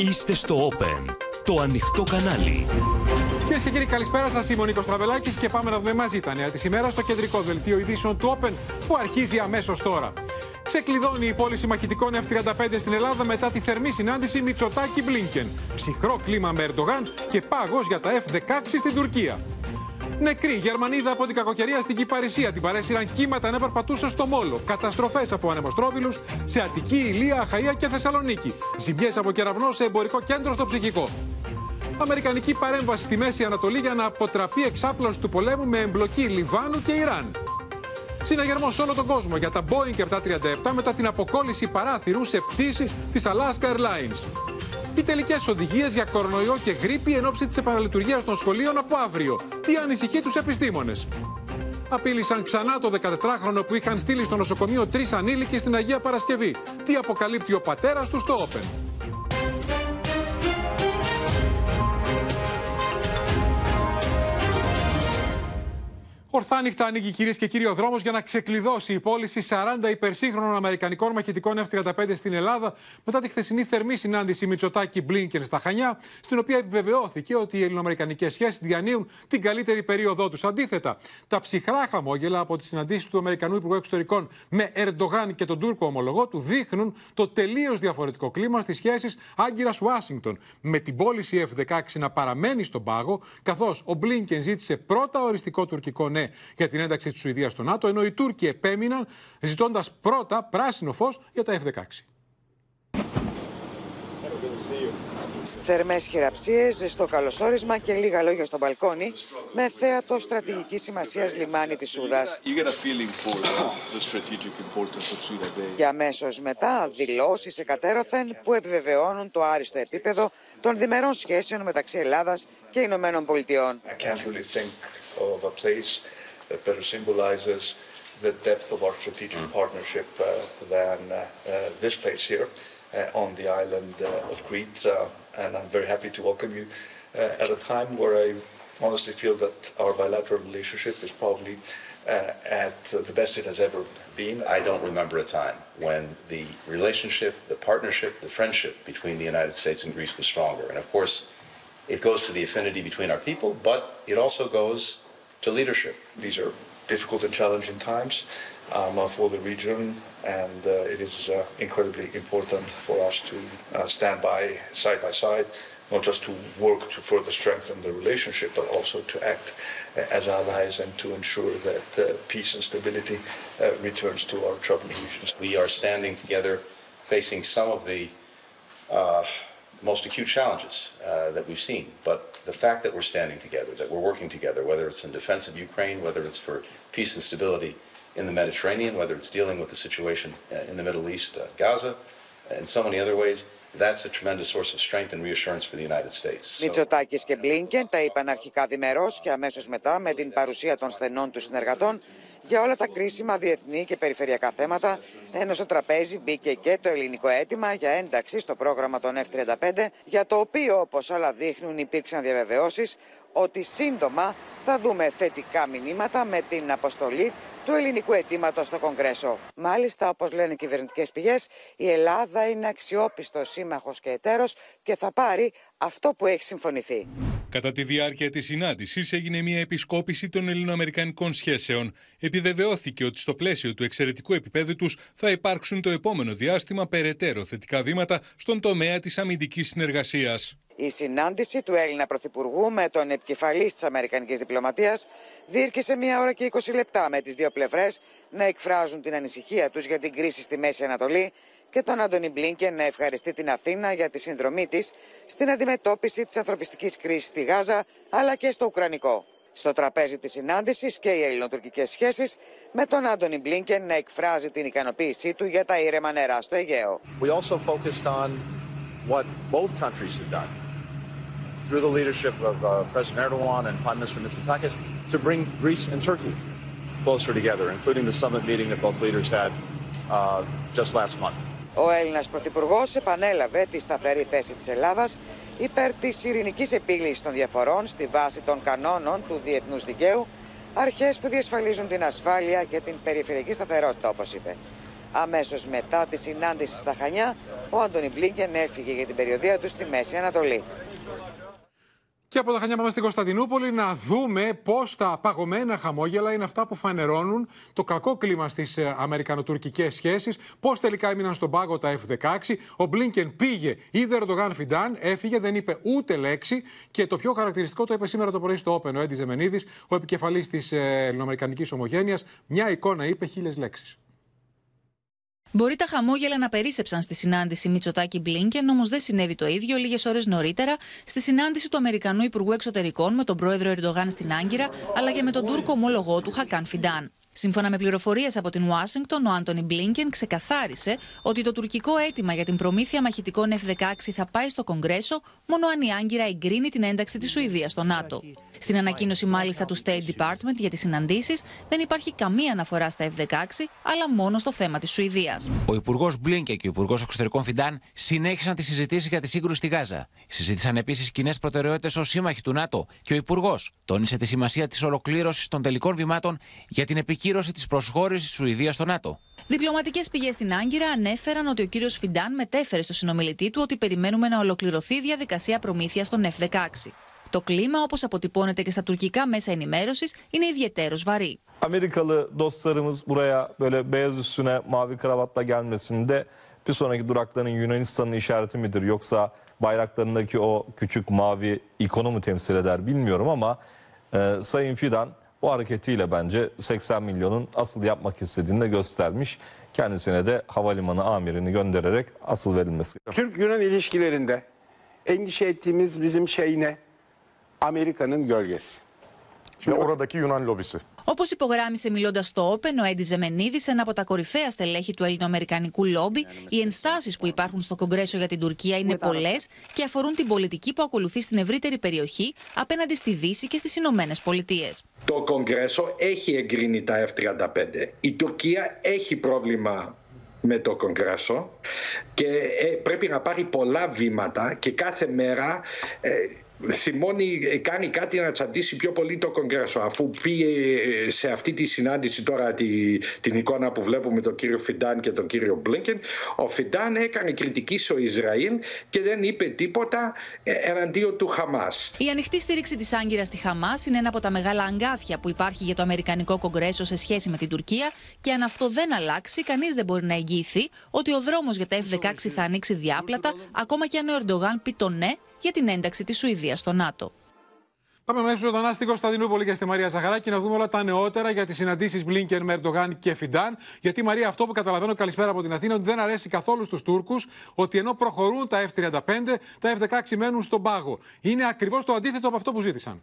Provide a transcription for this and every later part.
Είστε στο Open, το ανοιχτό κανάλι. Κυρίες και κύριοι, καλησπέρα σας. Είμαι ο Νίκος Τραβελάκης και πάμε να δούμε μαζί τα νέα της ημέρας στο κεντρικό δελτίο ειδήσεων του Open που αρχίζει αμέσως τώρα. Ξεκλειδώνει η πώληση μαχητικών F-35 στην Ελλάδα μετά τη θερμή συνάντηση Μητσοτάκη Μπλίνκεν. Ψυχρό κλίμα με Ερντογάν και πάγος για τα F-16 στην Τουρκία. Νεκρή Γερμανίδα από την κακοκαιρία στην Κυπαρισία. Την παρέσυραν κύματα να περπατούσε στο Μόλο. Καταστροφές από ανεμοστρόβιλους σε Αττική, Ηλία, Αχαία και Θεσσαλονίκη. Ζημιές από κεραυνό σε εμπορικό κέντρο στο ψυχικό. Αμερικανική παρέμβαση στη Μέση Ανατολή για να αποτραπεί εξάπλωση του πολέμου με εμπλοκή Λιβάνου και Ιράν. Συναγερμό σε όλο τον κόσμο για τα Boeing 737 μετά την αποκόλληση παράθυρου σε πτήση της Alaska Airlines. Οι τελικέ οδηγίες για κορονοϊό και γρήπη εν ώψη της επαναλειτουργίας των σχολείων από αύριο. Τι ανησυχεί τους επιστήμονες; Απείλησαν ξανά το 14χρονο που είχαν στείλει στο νοσοκομείο τρεις ανήλικοι στην Αγία Παρασκευή. Τι αποκαλύπτει ο πατέρας τους στο Open; Ορθάνυχτα ανοίγει κυρίες και κύριοι ο δρόμος για να ξεκλειδώσει η πώληση 40 υπερσύγχρονων Αμερικανικών μαχητικών F-35 στην Ελλάδα μετά τη χθεσινή θερμή συνάντηση Μητσοτάκη Μπλίνκεν στα Χανιά, στην οποία επιβεβαιώθηκε ότι οι ελληνοαμερικανικές σχέσεις διανύουν την καλύτερη περίοδό τους. Αντίθετα, τα ψυχρά χαμόγελα από τη συναντήση του Αμερικανού Υπουργού Εξωτερικών με Ερντογάν και τον Τούρκο ομολογό του δείχνουν το τελείως διαφορετικό κλίμα στις σχέσεις Άγκυρα-Ουάσιγκτον. Με την πώληση F-16 να παραμένει στον πάγο, καθώς ο Μπλίνκεν ζήτησε πρώτα οριστικό τουρκικό ναι για την ένταξη της Σουηδίας στο ΝΑΤΟ, ενώ οι Τούρκοι επέμειναν ζητώντας πρώτα πράσινο φως για τα F-16. Θερμές χειραψίες, ζεστό καλωσόρισμα και λίγα λόγια στο μπαλκόνι με θέατο στρατηγική σημασίας λιμάνι της Σούδας. Και αμέσως μετά δηλώσεις εκατέρωθεν που επιβεβαιώνουν το άριστο επίπεδο των διμερών σχέσεων μεταξύ Ελλάδας και Ηνωμένων Πολιτειών. Of a place that better symbolizes the depth of our strategic mm. partnership uh, than uh, uh, this place here on the island of Crete. and I'm very happy to welcome you at a time where I honestly feel that our bilateral relationship is probably uh, at the best it has ever been. I don't remember a time when the relationship, the partnership, the friendship between the United States and Greece was stronger. And of course, it goes to the affinity between our people, but it also goes to leadership. These are difficult and challenging times um, for the region, and uh, it is uh, incredibly important for us to uh, stand by side by side, not just to work to further strengthen the relationship, but also to act uh, as allies and to ensure that uh, peace and stability returns to our troubled regions. We are standing together, facing some of the most acute challenges that we've seen, but the fact that we're standing together, that we're working together, whether it's in defense of Ukraine, whether it's for peace and stability in the Mediterranean, whether it's dealing with the situation uh, in the Middle East, uh, Gaza, and so many other ways, that's a tremendous source of strength and reassurance for the United States. Μητσοτάκης και Μπλίνκεν τα είπαν αρχικά διμερώς και αμέσως μετά με την παρουσία των στενών τους συνεργατών για όλα τα κρίσιμα διεθνή και περιφερειακά θέματα, ενώ στο τραπέζι μπήκε και το ελληνικό αίτημα για ένταξη στο πρόγραμμα των F-35, για το οποίο, όπως όλα δείχνουν, υπήρξαν διαβεβαιώσεις ότι σύντομα θα δούμε θετικά μηνύματα με την αποστολή του ελληνικού αιτήματος στο Κογκρέσο. Μάλιστα, όπως λένε οι κυβερνητικές πηγές, η Ελλάδα είναι αξιόπιστος σύμμαχος και εταίρος και θα πάρει αυτό που έχει συμφωνηθεί. Κατά τη διάρκεια της συνάντησης έγινε μια επισκόπηση των ελληνοαμερικανικών σχέσεων. Επιβεβαιώθηκε ότι στο πλαίσιο του εξαιρετικού επίπεδου τους θα υπάρξουν το επόμενο διάστημα περαιτέρω θετικά βήματα στον τομέα της αμυντικής συνεργασίας. Η συνάντηση του Έλληνα Πρωθυπουργού με τον επικεφαλής της Αμερικανικής Διπλωματίας διήρκησε μία ώρα και 20 λεπτά με τις δύο πλευρές να εκφράζουν την ανησυχία τους για την κρίση στη Μέση Ανατολή και τον Άντωνι Μπλίνκεν να ευχαριστεί την Αθήνα για τη συνδρομή της στην αντιμετώπιση της ανθρωπιστικής κρίσης στη Γάζα αλλά και στο Ουκρανικό. Στο τραπέζι της συνάντησης και οι ελληνοτουρκικές σχέσεις με τον Άντωνι Μπλίνκεν να εκφράζει την ικανοποίησή του για τα ήρεμα νερά στο Αιγαίο. We also focused on what both countries have done through the leadership of uh, President Erdogan and Prime Minister Mitsotakis to bring Greece and Turkey closer together, including the summit meeting that both leaders had uh, just last month. Ο Έλληνας Πρωθυπουργός επανέλαβε τη σταθερή θέση της Ελλάδας υπέρ της ειρηνικής επίλυσης των διαφορών στη βάση των κανόνων του διεθνούς δικαίου, αρχές που διασφαλίζουν την ασφάλεια και την περιφερειακή σταθερότητα, όπως είπε. Αμέσως μετά τη συνάντηση στα Χανιά, ο Άντωνι Μπλίνκεν έφυγε για την περιοδία του στη Μέση Ανατολή. Και από τα Χανιά πάμε στην Κωνσταντινούπολη να δούμε πώς τα παγωμένα χαμόγελα είναι αυτά που φανερώνουν το κακό κλίμα στις ε, αμερικανοτουρκικές σχέσεις. Πώς τελικά έμειναν στον πάγο τα F-16. Ο Μπλίνκεν πήγε, είδε Ροντογάν Φιντάν, έφυγε, δεν είπε ούτε λέξη. Και το πιο χαρακτηριστικό το είπε σήμερα το πρωί στο Open ο Έντι Ζεμενίδης, ο επικεφαλής της ε, Ελληνοαμερικανικής Ομογένειας. Μια εικόνα είπε χίλιες λέξεις. Μπορεί τα χαμόγελα να περίσεψαν στη συνάντηση Μητσοτάκη Μπλίνκεν, όμως δεν συνέβη το ίδιο λίγες ώρες νωρίτερα στη συνάντηση του Αμερικανού Υπουργού Εξωτερικών με τον πρόεδρο Ερντογάν στην Άγκυρα, αλλά και με τον Τούρκο ομόλογό του Χακάν Φιντάν. Σύμφωνα με πληροφορίες από την Ουάσιγκτον, ο Άντωνι Μπλίνκεν ξεκαθάρισε ότι το τουρκικό αίτημα για την προμήθεια μαχητικών F-16 θα πάει στο Κογκρέσο μόνο αν η Άγκυρα εγκρίνει την ένταξη της Σουηδίας στο ΝΑΤΟ. Στην ανακοίνωση μάλιστα του State Department για τις συναντήσεις δεν υπάρχει καμία αναφορά στα F-16, αλλά μόνο στο θέμα της Σουηδίας. Ο Υπουργός Μπλίνκε και ο Υπουργός Εξωτερικών Φιντάν συνέχισαν τη συζητήσεις για τη σύγκρουση στη Γάζα. Συζήτησαν επίσης κοινέ προτεραιότητες ως σύμμαχοι του ΝΑΤΟ και ο Υπουργός τόνισε τη σημασία της ολοκλήρωσης των τελικών βημάτων για την επικύρωση της προσχώρησης της Σουηδίας στο ΝΑΤΟ. Διπλωματικές πηγές στην Άγκυρα ανέφεραν ότι ο κύριος Φιντάν μετέφερε στο συνομιλητή του ότι περιμένουμε να ολοκληρωθεί η διαδικασία προμήθειας των F-16. Το κλίμα, όπως αποτυπώνεται και στα τουρκικά μέσα ενημέρωσης, είναι ιδιαίτερος βαρύ. Amerikalı dostlarımız buraya böyle beyaz üstüne mavi kravatla gelmesinde bir sonraki durakların Yunanistan'ın işareti midir yoksa bayraklarındaki o küçük mavi ikonu mu temsil eder bilmiyorum ama e, Sayın Fidan bu hareketiyle bence 80 milyonun asıl yapmak istediğini de göstermiş. Kendisine de havalimanı amirini göndererek asıl verilmesi. Türk-Yunan ilişkilerinde endişe ettiğimiz bizim şey ne? Amerika'nın gölgesi. Ve oradaki Yunan lobisi. Όπως υπογράμμισε μιλώντας στο Open ο Έντι Ζεμενίδης, ένα από τα κορυφαία στελέχη του ελληνοαμερικανικού λόμπι, οι ενστάσεις που υπάρχουν στο Κογκρέσο για την Τουρκία είναι πολλές και αφορούν την πολιτική που ακολουθεί στην ευρύτερη περιοχή απέναντι στη Δύση και στις Ηνωμένες Πολιτείες. Το Κογκρέσο έχει εγκρίνει τα F-35. Η Τουρκία έχει πρόβλημα με το Κογκρέσο και πρέπει να πάρει πολλά βήματα και κάθε μέρα θυμώνει, κάνει κάτι να τσαντήσει πιο πολύ το Κογκρέσο. Αφού πήγε σε αυτή τη συνάντηση τώρα τη, την εικόνα που βλέπουμε τον κύριο Φιντάν και τον κύριο Μπλίνκεν, ο Φιντάν έκανε κριτική στο Ισραήλ και δεν είπε τίποτα εναντίον του Χαμάς. Η ανοιχτή στήριξη της Άγκυρας στη Χαμάς είναι ένα από τα μεγάλα αγκάθια που υπάρχει για το Αμερικανικό Κογκρέσο σε σχέση με την Τουρκία και αν αυτό δεν αλλάξει, κανείς δεν μπορεί να εγγυηθεί ότι ο δρόμος για τα F-16 θα ανοίξει διάπλατα, ακόμα και αν ο Ερντογάν πει το ναι για την ένταξη της Σουηδίας στο ΝΑΤΟ. Πάμε μέσα ζωντανά στην Κωνσταντινούπολη και στη Μαρία Ζαχαράκη να δούμε όλα τα νεότερα για τις συναντήσεις Μπλίνκεν με Ερντογάν και Φιντάν. Γιατί Μαρία, αυτό που καταλαβαίνω καλησπέρα από την Αθήνα, ότι δεν αρέσει καθόλου στους Τούρκους ότι ενώ προχωρούν τα F-35, τα F-16 μένουν στον πάγο. Είναι ακριβώς το αντίθετο από αυτό που ζήτησαν.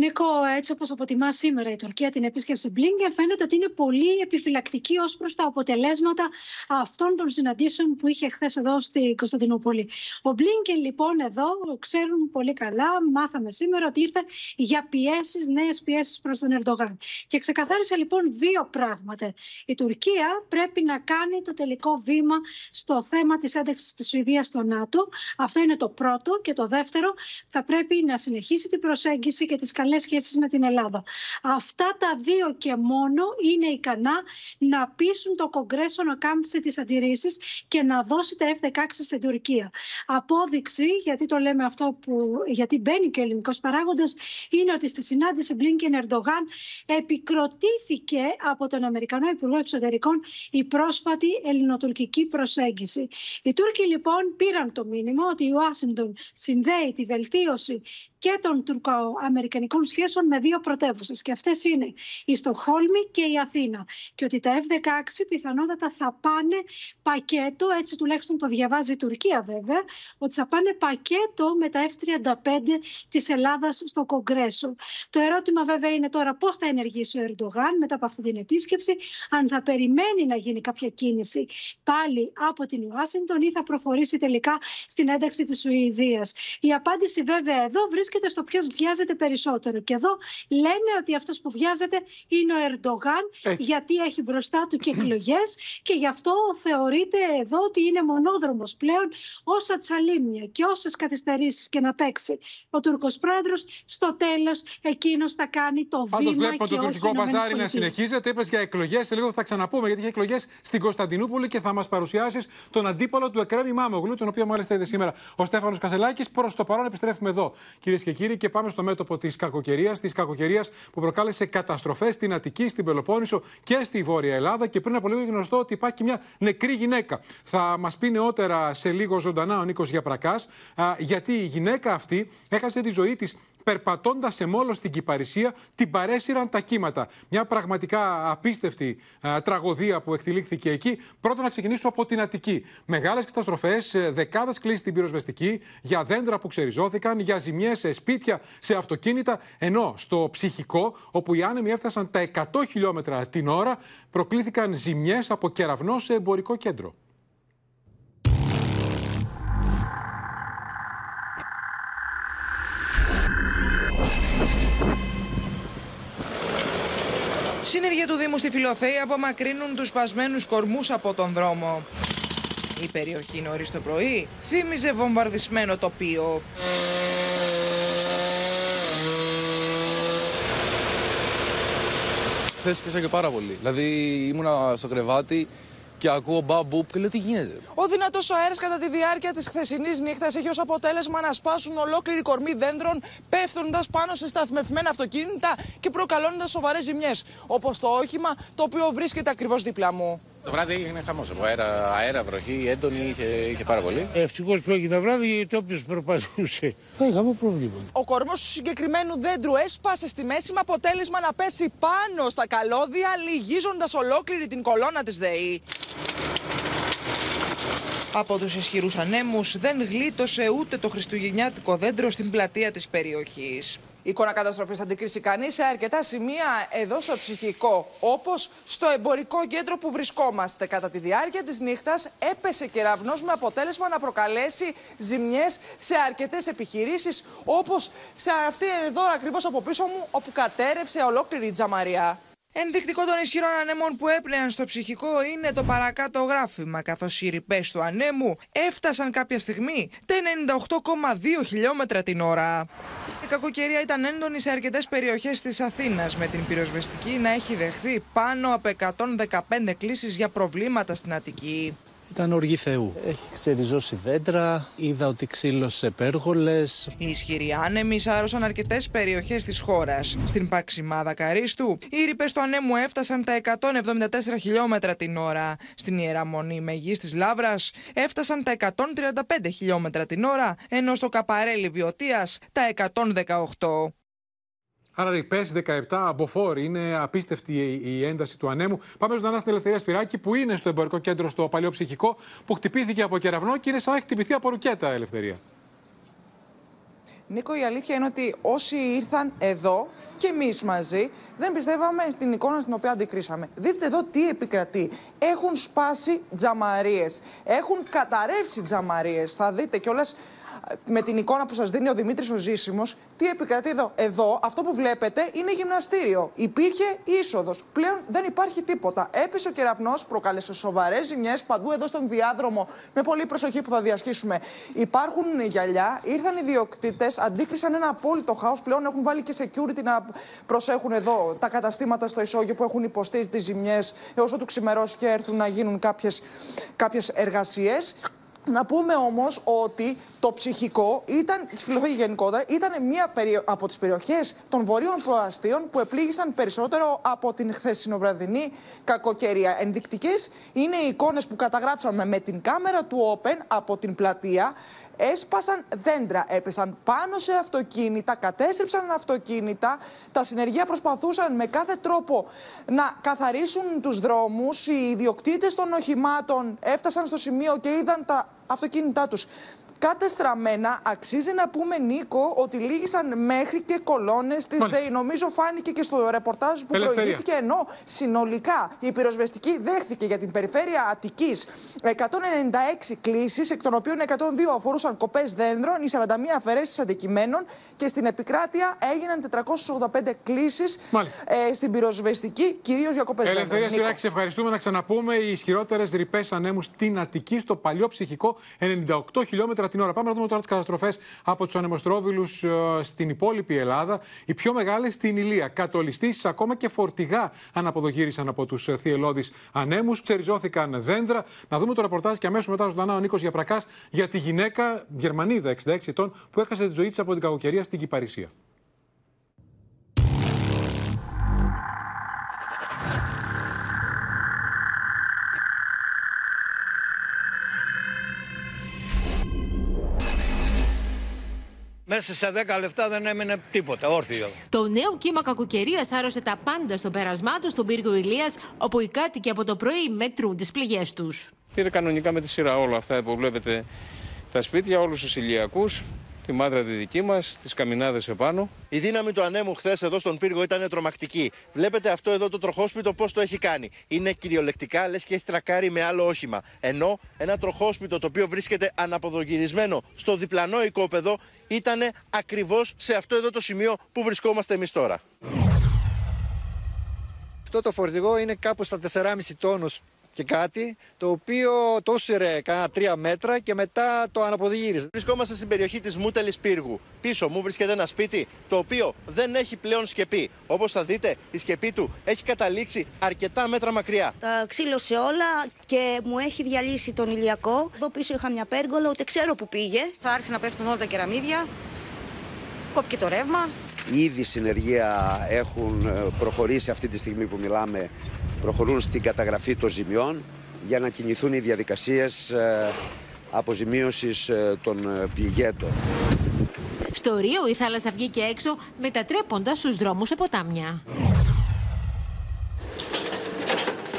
Νίκο, έτσι όπως αποτιμά σήμερα η Τουρκία την επίσκεψη Μπλίνκεν, φαίνεται ότι είναι πολύ επιφυλακτική ως προς τα αποτελέσματα αυτών των συναντήσεων που είχε χθες εδώ στη Κωνσταντινούπολη. Ο Μπλίνκεν, λοιπόν, εδώ ξέρουν πολύ καλά, μάθαμε σήμερα ότι ήρθε για πιέσεις, νέες πιέσεις προς τον Ερντογάν. Και ξεκαθάρισε λοιπόν δύο πράγματα. Η Τουρκία πρέπει να κάνει το τελικό βήμα στο θέμα της ένταξης της Σουηδίας στο ΝΑΤΟ. Αυτό είναι το πρώτο. Και το δεύτερο, θα πρέπει να συνεχίσει την προσέγγιση και τις καλές σχέσεις με την Ελλάδα. Αυτά τα δύο και μόνο είναι ικανά να πείσουν το Κογκρέσο να κάμψει τις αντιρρήσεις και να δώσει τα F-16 στην Τουρκία. Απόδειξη, γιατί το λέμε αυτό που, γιατί μπαίνει και ο ελληνικός παράγοντας, είναι ότι στη συνάντηση Μπλίνκεν Ερντογάν επικροτήθηκε από τον Αμερικανό Υπουργό Εξωτερικών η πρόσφατη ελληνοτουρκική προσέγγιση. Οι Τούρκοι λοιπόν πήραν το μήνυμα ότι η Ουάσιντον συνδέει τη βελτίωση και των τουρκο-αμερικανικών σχέσεων με δύο πρωτεύουσες. Και αυτές είναι η Στοχόλμη και η Αθήνα. Και ότι τα F-16 πιθανότατα θα πάνε πακέτο, έτσι τουλάχιστον το διαβάζει η Τουρκία βέβαια, ότι θα πάνε πακέτο με τα F-35 της Ελλάδας στο Κογκρέσο. Το ερώτημα βέβαια είναι τώρα πώς θα ενεργήσει ο Ερντογάν μετά από αυτή την επίσκεψη, αν θα περιμένει να γίνει κάποια κίνηση πάλι από την Ουάσιγκτον ή θα προχωρήσει τελικά στην ένταξη της Σουηδίας. Η απάντηση βέβαια εδώ βρίσκεται βρίσκεται στο ποιος βιάζεται περισσότερο. Και εδώ λένε ότι αυτός που βιάζεται είναι ο Ερντογάν, γιατί έχει μπροστά του και εκλογές και γι' αυτό θεωρείται εδώ ότι είναι μονόδρομος πλέον όσα τσαλίμια και όσες καθυστερήσεις και να παίξει ο Τούρκος πρόεδρος, στο τέλος εκείνος θα κάνει το βήμα. Πάντω βλέπουμε και το τουρκικό μπαζάρι να συνεχίζεται. Είπες για εκλογές, σε λίγο θα ξαναπούμε γιατί είχε εκλογές στην Κωνσταντινούπολη και θα μας παρουσιάσεις τον αντίπαλο του Εκρέμι Μάμογλου, τον οποίο μάλιστα είδες σήμερα ο Στέφανος Κασελάκης. Προς το παρόν επιστρέφουμε εδώ, κυρίες και κύριοι, και πάμε στο μέτωπο της κακοκαιρίας, της κακοκαιρίας που προκάλεσε καταστροφές στην Αττική, στην Πελοπόννησο και στη Βόρεια Ελλάδα. Και πριν από λίγο γνωστό ότι υπάρχει μια νεκρή γυναίκα. Θα μας πει νεότερα σε λίγο ζωντανά ο Νίκος Γιαπρακάς, γιατί η γυναίκα αυτή έχασε τη ζωή της περπατώντας σε μόλος στην Κυπαρισία, την παρέσυραν τα κύματα. Μια πραγματικά απίστευτη τραγωδία που εκτελήχθηκε εκεί. Πρώτα να ξεκινήσω από την Αττική. Μεγάλες καταστροφές, δεκάδες κλήσεις στην πυροσβεστική, για δέντρα που ξεριζώθηκαν, για ζημιές σε σπίτια, σε αυτοκίνητα. Ενώ στο ψυχικό, όπου οι άνεμοι έφτασαν τα 100 χιλιόμετρα την ώρα, προκλήθηκαν ζημιές από κεραυνό σε εμπορικό κέντρο. Συνεργεία του Δήμου στη Φιλοθέη απομακρύνουν τους σπασμένους κορμούς από τον δρόμο. Η περιοχή νωρίς το πρωί θύμιζε βομβαρδισμένο τοπίο. Χθες φύσα και πάρα πολύ. Δηλαδή ήμουνα στο κρεβάτι και ακούω μπαμπούπ και λέω τι γίνεται; Ο δυνατός αέρας κατά τη διάρκεια της χθεσινής νύχτας έχει ως αποτέλεσμα να σπάσουν ολόκληρη κορμή δέντρων, πέφτοντας πάνω σε σταθμευμένα αυτοκίνητα και προκαλώνοντα σοβαρές ζημιές. Όπως το όχημα το οποίο βρίσκεται ακριβώς δίπλα μου. Το βράδυ έγινε χαμός. Αέρα, αέρα, βροχή, έντονη, είχε, είχε πάρα πολύ. Ευτυχώς που έγινε βράδυ, γιατί όποιος περπατούσε θα είχαμε πρόβλημα. Ο κορμός του συγκεκριμένου δέντρου έσπασε στη μέση με αποτέλεσμα να πέσει πάνω στα καλώδια, λυγίζοντας ολόκληρη την κολόνα της ΔΕΗ. Από τους ισχυρούς ανέμους δεν γλίτωσε ούτε το χριστουγεννιάτικο δέντρο στην πλατεία της περιοχής. Η εικόνα καταστροφή θα την κρίσει κανείς σε αρκετά σημεία εδώ στο ψυχικό. Όπως στο εμπορικό κέντρο που βρισκόμαστε. Κατά τη διάρκεια της νύχτας έπεσε κεραυνό με αποτέλεσμα να προκαλέσει ζημιές σε αρκετές επιχειρήσεις. Όπως σε αυτή εδώ ακριβώς από πίσω μου, όπου κατέρευσε ολόκληρη η τζαμαριά. Ενδεικτικό των ισχυρών ανέμων που έπνεαν στο ψυχικό είναι το παρακάτω γράφημα, καθώς οι ρηπές του ανέμου έφτασαν κάποια στιγμή τα 98,2 χιλιόμετρα την ώρα. Η κακοκαιρία ήταν έντονη σε αρκετές περιοχές της Αθήνας, με την πυροσβεστική να έχει δεχθεί πάνω από 115 κλήσεις για προβλήματα στην Αττική. Ήταν οργή Θεού. Έχει ξεριζώσει δέντρα, είδα ότι ξύλωσε πέργολες. Οι ισχυροί άνεμοι σάρωσαν αρκετές περιοχές της χώρας. Στην Παξιμάδα Καρίστου, οι ρηπές του ανέμου έφτασαν τα 174 χιλιόμετρα την ώρα. Στην Ιεραμονή Μεγής της Λάβρα έφτασαν τα 135 χιλιόμετρα την ώρα, ενώ στο Καπαρέλι Βιωτίας τα 118. Άρα ρηπέ 17 από Είναι απίστευτη η ένταση του ανέμου. Πάμε ζωντανά στην Ελευθερία Σπυράκη που είναι στο εμπορικό κέντρο στο παλιό ψυχικό που χτυπήθηκε από κεραυνό και είναι σαν να έχει χτυπηθεί από ρουκέτα Ελευθερία. Νίκο, η αλήθεια είναι ότι όσοι ήρθαν εδώ και εμείς μαζί δεν πιστεύαμε στην εικόνα στην οποία αντικρίσαμε. Δείτε εδώ τι επικρατεί. Έχουν σπάσει τζαμαρίες. Έχουν καταρρεύσει τζαμαρίες. Θα δείτε κιόλας με την εικόνα που σας δίνει ο Δημήτρης ο Ζήσιμος, τι επικρατεί εδώ; Εδώ, αυτό που βλέπετε είναι γυμναστήριο. Υπήρχε είσοδος. Πλέον δεν υπάρχει τίποτα. Έπεσε ο κεραυνός, προκάλεσε σοβαρές ζημιές παντού εδώ στον διάδρομο. Με πολύ προσοχή που θα διασχίσουμε. Υπάρχουν γυαλιά, ήρθαν οι διοκτήτες, αντίκρισαν ένα απόλυτο χάος. Πλέον έχουν βάλει και security να προσέχουν εδώ τα καταστήματα στο ισόγειο που έχουν υποστεί τις ζημιές έως του ξημερώσει και έρθουν να γίνουν κάποιες εργασίες. Να πούμε όμως ότι το ψυχικό ήταν, η φιλοφαγή γενικότερα, ήταν μία από τις περιοχές των βορείων προαστίων που επλήγησαν περισσότερο από την χθεσινοβραδινή κακοκαιρία. Ενδεικτικές είναι οι εικόνες που καταγράψαμε με την κάμερα του Open από την πλατεία έσπασαν δέντρα, έπεσαν πάνω σε αυτοκίνητα, κατέστρεψαν αυτοκίνητα. Τα συνεργεία προσπαθούσαν με κάθε τρόπο να καθαρίσουν τους δρόμους. Οι ιδιοκτήτες των οχημάτων έφτασαν στο σημείο και είδαν τα αυτοκίνητά τους κατεστραμμένα. Αξίζει να πούμε, Νίκο, ότι λύγησαν μέχρι και κολόνες της ΔΕΗ. Νομίζω φάνηκε και στο ρεπορτάζ που Ελευθερία. προηγήθηκε. Ενώ συνολικά η πυροσβεστική δέχθηκε για την περιφέρεια Αττικής 196 κλήσεις, εκ των οποίων 102 αφορούσαν κοπές δέντρων, οι 41 αφαιρέσεις αντικειμένων και στην επικράτεια έγιναν 485 κλήσεις ε, στην πυροσβεστική, κυρίως για κοπές δέντρων. Ελευθερία Νίκο. Σιράκη, ευχαριστούμε να ξαναπούμε. Οι ισχυρότερες ρηπές ανέμου στην Αττική, στο παλιό ψυχικό, 98 χιλιόμετρα την ώρα. Πάμε να δούμε τώρα τις καταστροφές από τους ανεμοστρόβιλους στην υπόλοιπη Ελλάδα. Οι πιο μεγάλες στην Ηλία. Κατολιστήσεις, ακόμα και φορτηγά αναποδογύρισαν από τους θυελώδεις ανέμους. Ξεριζώθηκαν δέντρα. Να δούμε το ρεπορτάζ και αμέσως μετά ζωντανά ο Νίκος Γιαπρακά για τη γυναίκα Γερμανίδα 66 ετών που έχασε τη ζωή της από την κακοκαιρία στην Κυπαρισία. Μέσα σε 10 λεπτά δεν έμεινε τίποτα, όρθιο. Το νέο κύμα κακοκαιρίας άρρωσε τα πάντα στο πέρασμά τους στον πύργο Ηλίας, όπου οι κάτοικοι από το πρωί μετρούν τις πληγές τους. Πήρε κανονικά με τη σειρά όλα αυτά που βλέπετε τα σπίτια, όλους τους ηλιακούς, τη μάτρα τη δική μας, τις καμινάδες επάνω. Η δύναμη του ανέμου χθες εδώ στον πύργο ήταν τρομακτική. Βλέπετε αυτό εδώ το τροχόσπιτο πώς το έχει κάνει. Είναι κυριολεκτικά λες και έχει τρακάρει με άλλο όχημα. Ενώ ένα τροχόσπιτο το οποίο βρίσκεται αναποδογυρισμένο στο διπλανό οικόπεδο ήταν ακριβώς σε αυτό εδώ το σημείο που βρισκόμαστε εμείς τώρα. Αυτό το φορτηγό είναι κάπου στα 4,5 τόνους και κάτι, το οποίο το έσυρε κάνα τρία μέτρα και μετά το αναποδηγύριζε. Βρισκόμαστε στην περιοχή της Μούτελης Πύργου. Πίσω μου βρίσκεται ένα σπίτι το οποίο δεν έχει πλέον σκεπή. Όπως θα δείτε, η σκεπή του έχει καταλήξει αρκετά μέτρα μακριά. Τα ξύλωσε όλα και μου έχει διαλύσει τον ηλιακό. Εδώ πίσω είχα μια πέργολα, ούτε ξέρω που πήγε. Θα άρχισε να πέφτουν όλα τα κεραμίδια. Κόπηκε το ρεύμα. Ήδη συνεργεία έχουν ε, προχωρήσει αυτή τη στιγμή που μιλάμε, προχωρούν στην καταγραφή των ζημιών για να κινηθούν οι διαδικασίες ε, αποζημίωσης ε, των ε, πληγέτων. Στο Ρίο η θάλασσα βγήκε έξω, μετατρέποντας τους δρόμους σε ποτάμια.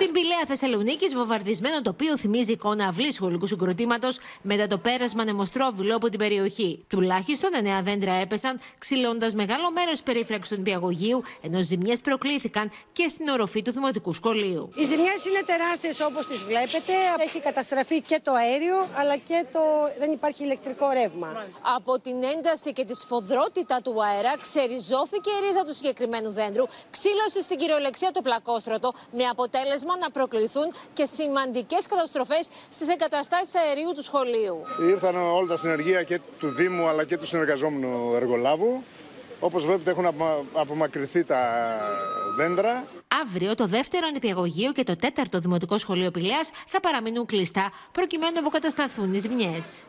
Στην Πηλαία Θεσσαλονίκης, βομβαρδισμένο τοπίο θυμίζει εικόνα αυλής σχολικού συγκροτήματος μετά το πέρασμα νεμοστρόβιλου από την περιοχή. Τουλάχιστον 9 δέντρα έπεσαν, ξυλώντας μεγάλο μέρος της περίφραξης του νηπιαγωγείου, ενώ ζημιές προκλήθηκαν και στην οροφή του δημοτικού σχολείου. Οι ζημιές είναι τεράστιες όπως τις βλέπετε. Έχει καταστραφεί και το αέριο, αλλά και το... δεν υπάρχει ηλεκτρικό ρεύμα. Από την ένταση και τη σφοδρότητα του αέρα, ξεριζώθηκε η ρίζα του συγκεκριμένου δέντρου, ξύλωσε στην κυριολεξία το πλακόστρωτο, με αποτέλεσμα να προκληθούν και σημαντικές καταστροφές στις εγκαταστάσεις αερίου του σχολείου. Ήρθαν όλα τα συνεργεία και του Δήμου αλλά και του συνεργαζόμενου εργολάβου. Όπως βλέπετε έχουν απο- απομακρυνθεί τα δέντρα. Αύριο το δεύτερο νηπιαγωγείο και το τέταρτο δημοτικό σχολείο Πηλαίας θα παραμείνουν κλειστά προκειμένου να αποκατασταθούν οι ζημιές.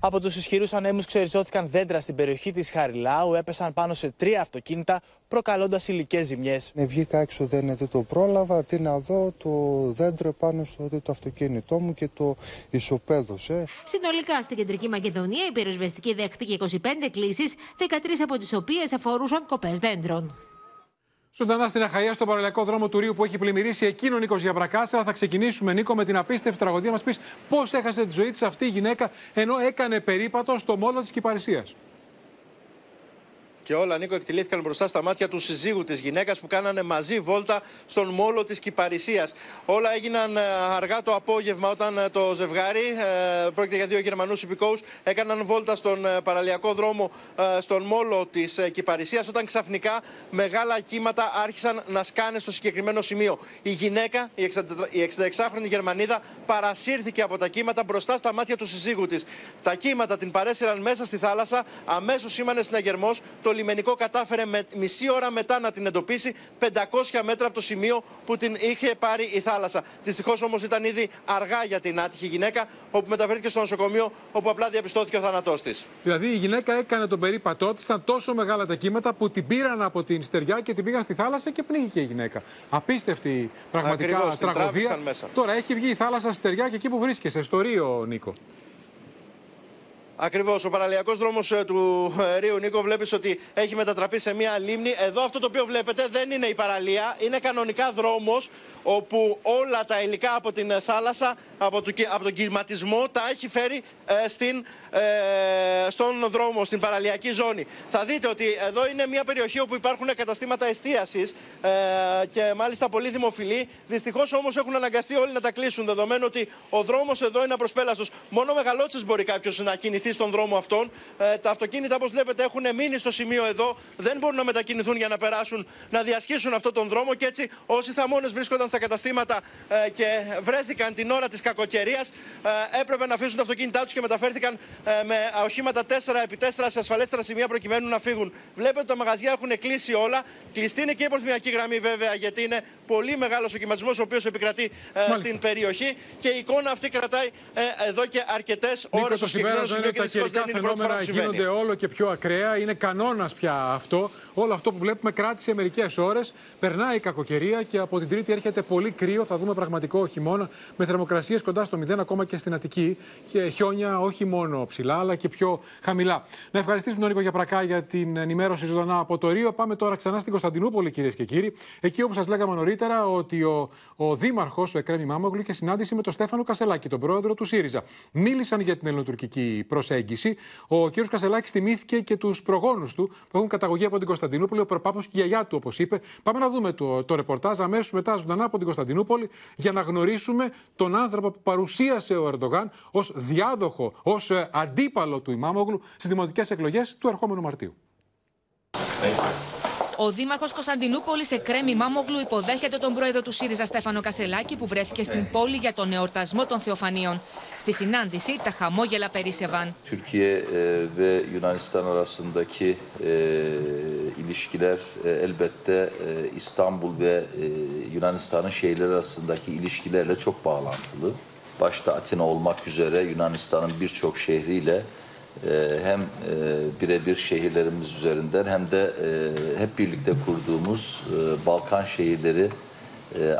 Από τους ισχυρούς ανέμους ξεριζώθηκαν δέντρα στην περιοχή της Χαριλάου, έπεσαν πάνω σε τρία αυτοκίνητα, προκαλώντας υλικέ ζημιές. Ναι, βγήκα έξω, δεν το πρόλαβα. Τι να δω, το δέντρο πάνω στο το αυτοκίνητό μου και το ισοπαίδωσε. Συνολικά στην κεντρική Μακεδονία η πυροσβεστική δέχτηκε 25 κλήσεις, 13 από τις οποίες αφορούσαν κοπές δέντρων. Ζωντανά στην Αχαία, στον παραλιακό δρόμο του Ρίου που έχει πλημμυρίσει εκείνο ο Νίκος Γιαβρακάστρα. Θα ξεκινήσουμε, Νίκο, με την απίστευτη τραγωδία. Μας πεις πώς έχασε τη ζωή της αυτή η γυναίκα ενώ έκανε περίπατο στο μόλο της Κυπαρισίας. Και όλα, Νίκο, εκτελήθηκαν μπροστά στα μάτια του συζύγου της γυναίκας που κάνανε μαζί βόλτα στον μόλο της Κυπαρισία. Όλα έγιναν ε, αργά το απόγευμα όταν ε, το ζευγάρι, ε, πρόκειται για δύο Γερμανούς υπηκόους, έκαναν βόλτα στον ε, παραλιακό δρόμο ε, στον μόλο της Κυπαρισία. Όταν ξαφνικά μεγάλα κύματα άρχισαν να σκάνε στο συγκεκριμένο σημείο. Η γυναίκα, η 64 η 66χρονη Γερμανίδα, παρασύρθηκε από τα κύματα μπροστά στα μάτια του συζύγου της. Τα κύματα την παρέσυραν μέσα στη θάλασσα, αμέσως σήμανε συναγερμός. Το λιμενικό κατάφερε με μισή ώρα μετά να την εντοπίσει 500 μέτρα από το σημείο που την είχε πάρει η θάλασσα. Δυστυχώς όμως ήταν ήδη αργά για την άτυχη γυναίκα, όπου μεταφέρθηκε στο νοσοκομείο, όπου απλά διαπιστώθηκε ο θάνατός της. Δηλαδή η γυναίκα έκανε τον περίπατό της, ήταν τόσο μεγάλα τα κύματα που την πήραν από την στεριά και την πήγαν στη θάλασσα και πνίγηκε η γυναίκα. Απίστευτη πραγματικά Ακριβώς, την τραγωδία. τράβηξαν μέσα. Τώρα έχει βγει η θάλασσα στη στεριά και εκεί που βρίσκεσαι, στο Ρίο, Νίκο. Ακριβώς. Ο παραλιακός δρόμος του ε, Ρίου Νίκο βλέπεις ότι έχει μετατραπεί σε μία λίμνη. Εδώ αυτό το οποίο βλέπετε δεν είναι η παραλία, είναι κανονικά δρόμος όπου όλα τα υλικά από την θάλασσα, από, το, από τον κυματισμό, τα έχει φέρει ε, στην, ε, στον δρόμο, στην παραλιακή ζώνη. Θα δείτε ότι εδώ είναι μια περιοχή όπου υπάρχουν καταστήματα εστίασης ε, και μάλιστα πολύ δημοφιλή. Δυστυχώς όμως έχουν αναγκαστεί όλοι να τα κλείσουν, δεδομένου ότι ο δρόμος εδώ είναι απροσπέλαστος. Μόνο μεγαλότσες μπορεί κάποιος να κινηθεί στον δρόμο αυτόν. Ε, τα αυτοκίνητα, όπως βλέπετε, έχουν μείνει στο σημείο εδώ. Δεν μπορούν να μετακινηθούν για να περάσουν, να διασχίσουν αυτόν τον δρόμο και έτσι όσοι θαμώνε βρίσκονταν στα καταστήματα ε, και βρέθηκαν την ώρα της κακοκαιρίας, ε, έπρεπε να αφήσουν τα αυτοκίνητά τους και μεταφέρθηκαν ε, με οχήματα 4x4 σε ασφαλέστερα σημεία προκειμένου να φύγουν. Βλέπετε ότι τα μαγαζιά έχουν κλείσει όλα. Κλειστή είναι και η προθυμιακή γραμμή βέβαια, γιατί είναι πολύ μεγάλος ο κυματισμός ο οποίος επικρατεί στην περιοχή και η εικόνα αυτή κρατάει εδώ και αρκετές ώρες. Το συμπέρασμα είναι ότι τα καιρικά φαινόμενα γίνονται όλο και πιο ακραία. Είναι κανόνας πια αυτό. Όλο αυτό που βλέπουμε κράτησε μερικές ώρες. Περνάει η κακοκαιρία και από την Τρίτη έρχεται πολύ κρύο. Θα δούμε πραγματικό χειμώνα με θερμοκρασίες κοντά στο 0 ακόμα και στην Αττική και χιόνια όχι μόνο ψηλά αλλά και πιο χαμηλά. Να ευχαριστήσουμε τον Νίκο Γιαπρακά για την ενημέρωση ζωντανά από το Ρίο. Πάμε τώρα ξανά στην Κωνσταντινούπολη, κυρίες και κύριοι. Εκεί όπου σας λέγαμε νωρίτερα ότι ο, ο Δήμαρχος, ο Εκρέμι Μάμογλου, είχε συνάντηση με τον Στέφανο Κασελάκη, τον πρόεδρο του ΣΥΡΙΖΑ. Μίλησαν για την ελληνοτουρκική προσέγγιση. Ο κ. Κασελάκης θυμήθηκε και τους προγόνους του που έχουν καταγωγή από την Κωνσταντινούπολη, ο προπάπος και η γιαγιά του, όπως είπε. Πάμε να δούμε το, το ρεπορτάζ αμέσως μετά ζωντανά από την Κωνσταντινούπολη για να γνωρίσουμε τον άνθρωπο που παρουσίασε ο Ερντογάν ως διάδοχο, ως αντίπαλο του Ιμάμογλου στις δημοτικές εκλογές του ερχόμενου Μαρτίου. Ο Δήμαρχος Κωνσταντινούπολης, Εκρέμι Μάμογλου, υποδέχεται τον πρόεδρο του ΣΥΡΙΖΑ Στέφανο Κασελάκη, που βρέθηκε στην πόλη για τον εορτασμό των Θεοφανίων. Στη συνάντηση, τα χαμόγελα περίσευαν. Τουρκία και hem e, birebir şehirlerimiz üzerinden hem de e, hep birlikte kurduğumuz e, Balkan şehirleri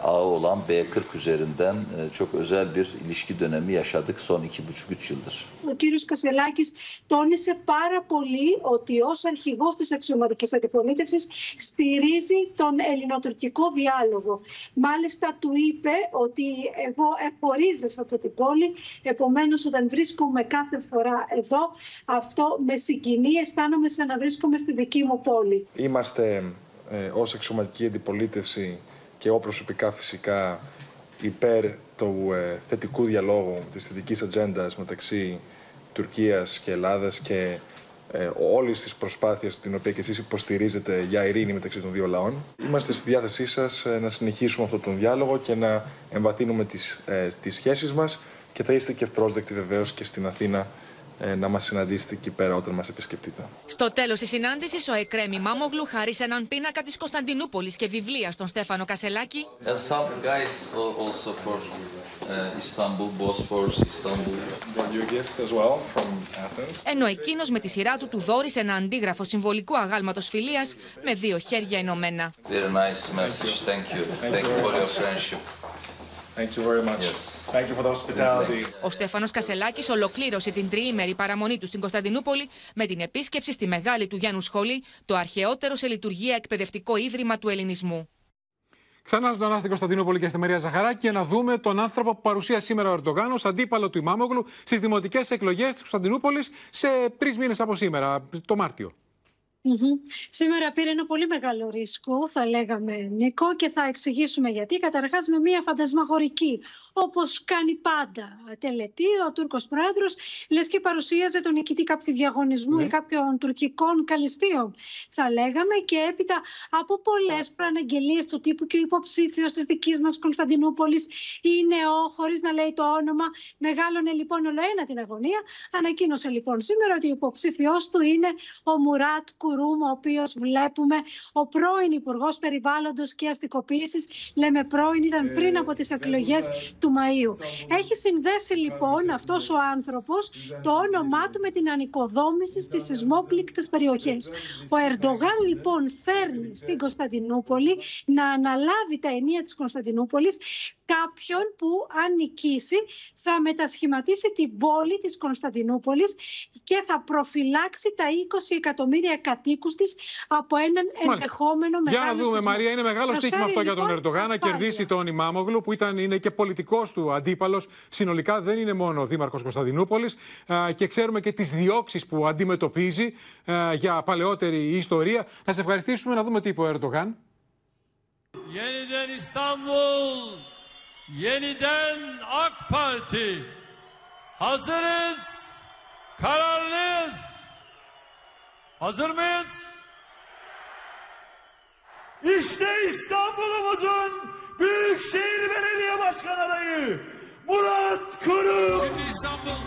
ağı olan B40 üzerinden e, çok özel bir ilişki dönemi yaşadık son iki buçuk üç yıldır. Ο κύριος Κασελάκης τόνισε πάρα πολύ ότι ως αρχηγός της αξιωματικής αντιπολίτευσης στηρίζει τον ελληνοτουρκικό διάλογο. Μάλιστα του είπε ότι εγώ επορίζεσαι από την πόλη, επομένως όταν βρίσκομαι κάθε φορά εδώ, αυτό με συγκινεί, αισθάνομαι σαν να βρίσκομαι στη δική μου πόλη. Είμαστε ε, ως αξιωματική αντιπολίτευση και εγώ προσωπικά φυσικά υπέρ του ε, θετικού διαλόγου, της θετικής ατζέντας μεταξύ Τουρκίας και Ελλάδας και ε, όλης της προσπάθειας την οποία και εσείς υποστηρίζετε για ειρήνη μεταξύ των δύο λαών. Είμαστε στη διάθεσή σας ε, να συνεχίσουμε αυτόν τον διάλογο και να εμβαθύνουμε τις, ε, τις σχέσεις μας και θα είστε και ευπρόσδεκτοι βεβαίως και στην Αθήνα ε, να μας συναντήσετε εκεί πέρα όταν μας επισκεφτείτε. Στο τέλος της συνάντησης, ο Εκρέμι Μάμογλου χάρισε έναν πίνακα της Κωνσταντινούπολης και βιβλία στον Στέφανο Κασελάκη. And some guides al- also for uh, Istanbul, Bosphorus, Istanbul. Your gift as well from Athens. Ενώ εκείνος με τη σειρά του του δόρισε ένα αντίγραφο συμβολικού αγάλματος φιλίας με δύο χέρια ενωμένα. Very nice message. Thank you. Thank you for your friendship. Thank you very much. Yes. Thank you for the hospitality. Ο Στέφανος Κασελάκης ολοκλήρωσε την τριήμερη παραμονή του στην Κωνσταντινούπολη με την επίσκεψη στη Μεγάλη του Γιάννου Σχολή, το αρχαιότερο σε λειτουργία εκπαιδευτικό ίδρυμα του ελληνισμού. Ξανά ζωντανά στην Κωνσταντινούπολη και στη Μαρία Ζαχαράκη και να δούμε τον άνθρωπο που παρουσία σήμερα ο Ερντογάν ω αντίπαλο του Ιμάμογλου στις δημοτικές εκλογές της Κωνσταντινούπολης σε τρεις μήνες από σήμερα, το Μάρτιο. Σήμερα πήρε ένα πολύ μεγάλο ρίσκο, θα λέγαμε Νίκο, και θα εξηγήσουμε γιατί. Καταρχάς με μια φαντασμαγορική, όπως κάνει πάντα. Τελετή, ο Τούρκος Πρόεδρος, λες και παρουσίαζε τον νικητή κάποιου διαγωνισμού ή κάποιων τουρκικών καλυστίων, θα λέγαμε, και έπειτα από πολλές προαναγγελίες του τύπου και ο υποψήφιος της δικής μας Κωνσταντινούπολης είναι ο, χωρίς να λέει το όνομα, μεγάλωνε λοιπόν ολοένα την αγωνία, ανακοίνωσε λοιπόν σήμερα ότι ο υποψήφιος του είναι ο Μουράτ Κουρού Γκουρούμ, ο οποίος βλέπουμε, ο πρώην Υπουργός Περιβάλλοντος και Αστικοποίησης, λέμε πρώην, ήταν πριν από τις εκλογές του Μαΐου. Έχει συνδέσει λοιπόν αυτός ο άνθρωπος το όνομά του με την ανοικοδόμηση στις σεισμόπληκτες περιοχές. Ο Ερντογάν λοιπόν φέρνει στην Κωνσταντινούπολη να αναλάβει τα ενία της Κωνσταντινούπολης κάποιον που αν νικήσει θα μετασχηματίσει την πόλη της Κωνσταντινούπολης και θα προφυλάξει τα 20 εκατομμύρια κατοίκους της από έναν ενδεχόμενο μεγάλο Για να δούμε, σεισμό. Μαρία, είναι μεγάλο Προσφέρει, στοίχημα αυτό για τον λοιπόν, Ερντογάν να ασφάλεια. κερδίσει τον Ιμάμογλου, που ήταν, είναι και πολιτικός του αντίπαλος. Συνολικά δεν είναι μόνο δήμαρχος Κωνσταντινούπολης και ξέρουμε και τις διώξεις που αντιμετωπίζει α, για παλαιότερη ιστορία. Να σε ευχαριστήσουμε να δούμε τι είπε ο Ερντογάν. Yeniden İstanbul, yeniden AK Parti. Hazırız, kararlıyız. Hazır mıyız? İşte İstanbul'umuzun Büyükşehir Belediye Başkan adayı Murat Kurum. Şimdi İstanbul.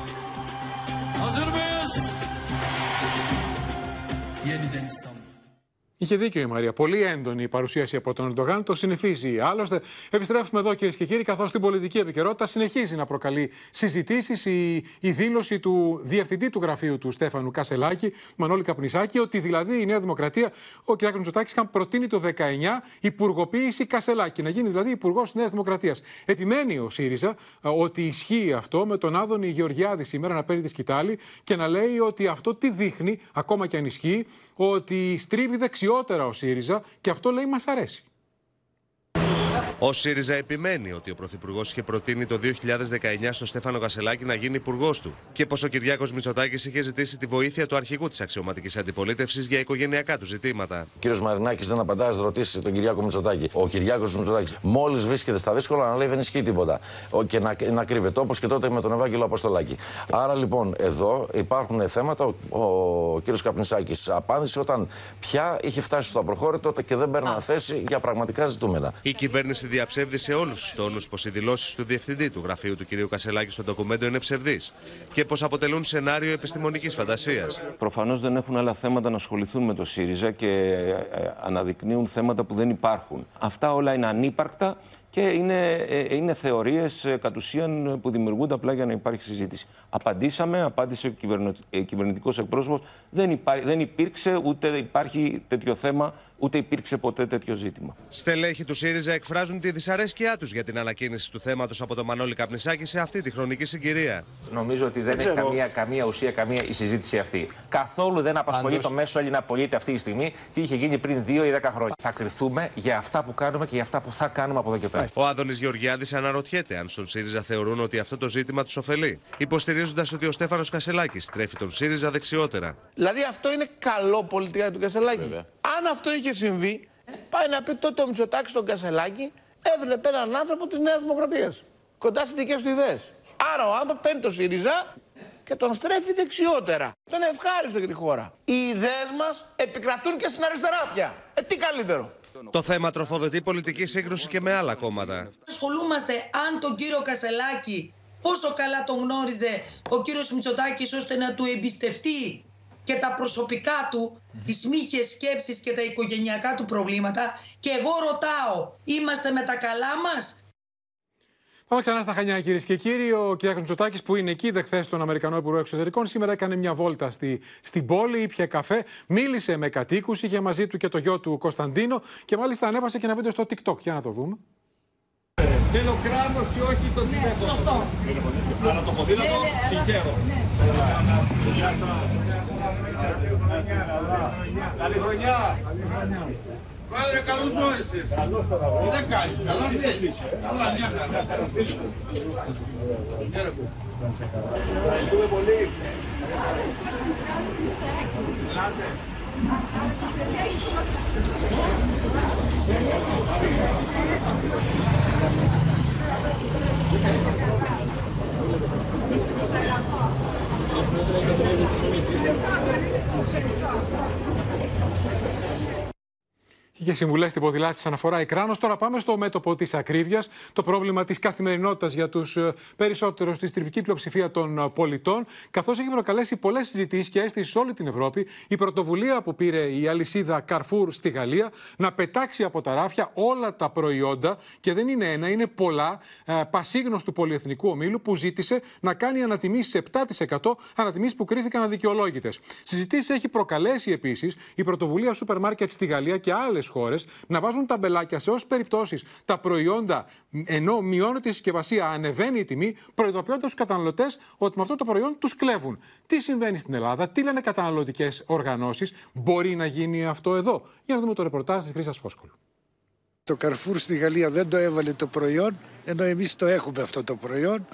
Hazır mıyız? Yeniden İstanbul. Είχε δίκιο η Μαρία. Πολύ έντονη η παρουσίαση από τον Ερντογάν. Το συνηθίζει. Άλλωστε, επιστρέφουμε εδώ κυρίες και κύριοι, καθώς την πολιτική επικαιρότητα συνεχίζει να προκαλεί συζητήσεις η, η δήλωση του διευθυντή του γραφείου του Στέφανου Κασελάκη, Μανώλη Καπνισάκη, ότι δηλαδή η Νέα Δημοκρατία, ο κ. Μητσοτάκη, είχαν προτείνει το 19 υπουργοποίηση Κασελάκη, να γίνει δηλαδή υπουργός της Νέας Δημοκρατίας. Επιμένει ο ΣΥΡΙΖΑ α, ότι ισχύει αυτό με τον Άδωνη Γεωργιάδη σήμερα να παίρνει τη σκητάλη και να λέει ότι αυτό τι δείχνει, ακόμα και αν ισχύει, ότι στρίβει δεξιότερα ο ΣΥΡΙΖΑ και αυτό λέει μας αρέσει. Ο ΣΥΡΙΖΑ επιμένει ότι ο Πρωθυπουργός είχε προτείνει το 2019 στο Στέφανο Κασελάκη να γίνει υπουργός του και πως ο Κυριάκος Μητσοτάκης είχε ζητήσει τη βοήθεια του αρχηγού της αξιωματικής αντιπολίτευσης για οικογενειακά του ζητήματα. Ο κύριος Μαρινάκης δεν απαντάει στι ρωτήσεις τον Κυριάκο Μητσοτάκη. Ο Κυριάκος Μητσοτάκης μόλις βρίσκεται στα δύσκολα να λέει δεν ισχύει τίποτα. Ο, και να, να κρύβεται όπως και τότε με τον Ευάγγελο Αποστολάκη. Άρα λοιπόν εδώ υπάρχουν θέματα. Ο, ο κύριος Καπνισάκης απάντησε όταν πια είχε φτάσει στο απροχώρητο και δεν παίρναν θέση για πραγματικά ζητούμενα. Η κυβέρνηση διαψεύδει σε όλους τους τόνους πως οι δηλώσεις του διευθυντή του γραφείου του κ. Κασελάκη στο ντοκουμέντο είναι ψευδείς και πως αποτελούν σενάριο επιστημονικής φαντασίας. Προφανώς δεν έχουν άλλα θέματα να ασχοληθούν με το ΣΥΡΙΖΑ και ε, αναδεικνύουν θέματα που δεν υπάρχουν. Αυτά όλα είναι ανύπαρκτα και είναι, ε, είναι θεωρίες ε, κατ' ουσίαν που δημιουργούνται απλά για να υπάρχει συζήτηση. Απαντήσαμε, απάντησε ο κυβερνο, ε, κυβερνητικός εκπρόσωπος. Δεν, υπά, δεν υπήρξε ούτε υπάρχει τέτοιο θέμα, ούτε υπήρξε ποτέ τέτοιο ζήτημα. Στελέχοι του ΣΥΡΙΖΑ εκφράζουν τη δυσαρέσκειά τους για την ανακοίνηση του θέματος από τον Μανώλη Καπνισάκη σε αυτή τη χρονική συγκυρία. Νομίζω ότι δεν, έχει καμία, καμία ουσία, καμία η συζήτηση αυτή. Καθόλου δεν απασχολεί το μέσο Έλληνα πολίτη αυτή τη στιγμή τι είχε γίνει πριν 2 ή 10 χρόνια. Θα κρυθούμε για αυτά που κάνουμε και για αυτά που θα κάνουμε από εδώ και πέρα. Ο Άδωνης Γεωργιάδης αναρωτιέται αν στον ΣΥΡΙΖΑ θεωρούν ότι αυτό το ζήτημα τους ωφελεί, υποστηρίζοντας ότι ο Στέφανος Κασελάκης στρέφει τον ΣΥΡΙΖΑ δεξιότερα. Δηλαδή αυτό είναι καλό πολιτικά του Κασελάκη. Αν αυτό είχε συμβεί, πάει να πει τότε ο Μητσοτάκης στον Κασελάκη έβλεπε έναν άνθρωπο της Νέας Δημοκρατίας. Κοντά στις δικές του ιδέες. Άρα ο άνθρωπος παίρνει το ΣΥΡΙΖΑ και τον στρέφει δεξιότερα. Αυτό είναι ευχάριστο για τη χώρα. Οι ιδέες μας επικρατούν και στην αριστερά πια. Ε, τι καλύτερο. Το θέμα τροφοδοτεί πολιτική σύγκρουση και με άλλα κόμματα. Ασχολούμαστε αν τον κύριο Κασελάκη πόσο καλά τον γνώριζε ο κύριος Μητσοτάκης ώστε να του εμπιστευτεί και τα προσωπικά του, τις μύχες σκέψεις και τα οικογενειακά του προβλήματα και εγώ ρωτάω, είμαστε με τα καλά μας; Πάμε ξανά στα Χανιά, κυρίες και κύριοι. Ο κ. Μητσοτάκης, που είναι εκεί, είδε χθες τον Αμερικανό Υπουργό Εξωτερικών, σήμερα έκανε μια βόλτα στη, στην πόλη, ήπια καφέ, μίλησε με κατοίκους, είχε μαζί του και το γιο του Κωνσταντίνο και μάλιστα ανέβασε και ένα βίντεο στο TikTok. Για να το δούμε. Θέλω κράνος και όχι το τηλέφωνο. Σωστό. Αλλά το ποδήλατο συγχαίρω. Καλή χρονιά. Πρόεδρε, καλούς όρισες. Δεν κάνεις. Καλά θες. Καλά, μια χαρά. Ευχαριστούμε πολύ. Ελάτε. Και συμβουλές στην ποδηλάτη αναφορά εκράνο. Τώρα πάμε στο μέτωπο της ακρίβειας. Το πρόβλημα της καθημερινότητας για τους περισσότερους, στη στριπτική πλειοψηφία των πολιτών. Καθώς έχει προκαλέσει πολλές συζητήσεις και αίσθηση σε όλη την Ευρώπη η πρωτοβουλία που πήρε η αλυσίδα Carrefour στη Γαλλία να πετάξει από τα ράφια όλα τα προϊόντα. Και δεν είναι ένα, είναι πολλά. Πασίγνωστου πολυεθνικού ομίλου που ζήτησε να κάνει ανατιμήσεις 7% ανατιμήσεις που κρίθηκαν αδικαιολόγητες. Συζητήσεις έχει προκαλέσει επίσης η πρωτοβουλία σούπερ μάρκετ στη Γαλλία και άλλες χώρες να βάζουν ταμπελάκια σε όσες περιπτώσεις τα προϊόντα, ενώ μειώνεται η συσκευασία, ανεβαίνει η τιμή, προειδοποιώντας τους καταναλωτές ότι με αυτό το προϊόν τους κλέβουν. Τι συμβαίνει στην Ελλάδα, τι λένε καταναλωτικές οργανώσεις, μπορεί να γίνει αυτό εδώ. Για να δούμε το ρεπορτάζ της Χρήσα Φόσκολου. Το Καρφούρ στη Γαλλία δεν το έβαλε το προϊόν, ενώ εμείς το έχουμε αυτό το προϊόν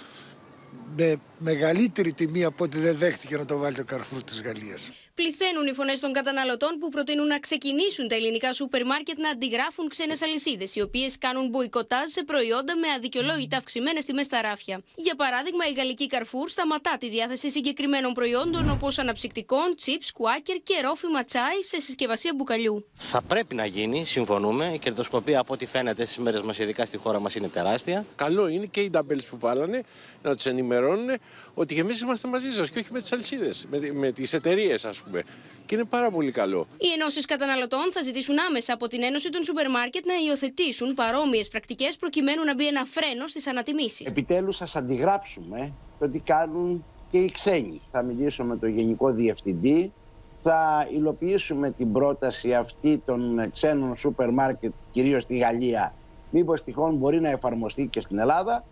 με μεγαλύτερη τιμή από ό,τι δεν δέχτηκε να το βάλει το Καρφούρ της Γαλλίας. Πληθαίνουν οι φωνές των καταναλωτών που προτείνουν να ξεκινήσουν τα ελληνικά σούπερ μάρκετ να αντιγράφουν ξένες αλυσίδες, οι οποίες κάνουν μποϊκοτάζ σε προϊόντα με αδικαιολόγητα αυξημένες τιμές στα ράφια. Για παράδειγμα, η γαλλική Carrefour σταματά τη διάθεση συγκεκριμένων προϊόντων όπως αναψυκτικών, τσίπ, κουάκερ και ρόφημα τσάι σε συσκευασία μπουκαλιού. Θα πρέπει να γίνει, συμφωνούμε. Η κερδοσκοπία από ό,τι φαίνεται στις μέρες μας, ειδικά στη χώρα μας, είναι τεράστια. Καλό είναι και οι νταμπέλ που βάλανε να τους ενημερώνουν ότι και εμείς είμαστε μαζί σας και όχι με τις αλυσίδες, με, με τις εταιρείες, ας πούμε. Και είναι πάρα πολύ καλό. Οι ενώσεις καταναλωτών θα ζητήσουν άμεσα από την Ένωση των Σούπερ Μάρκετ να υιοθετήσουν παρόμοιες πρακτικές προκειμένου να μπει ένα φρένο στις ανατιμήσεις. Επιτέλους, θα αντιγράψουμε το τι κάνουν και οι ξένοι. Θα μιλήσω με τον Γενικό Διευθυντή. Θα υλοποιήσουμε την πρόταση αυτή των ξένων σούπερ μάρκετ, κυρίως στη Γαλλία. Μήπως τυχόν μπορεί να εφαρμοστεί και στην Ελλάδα.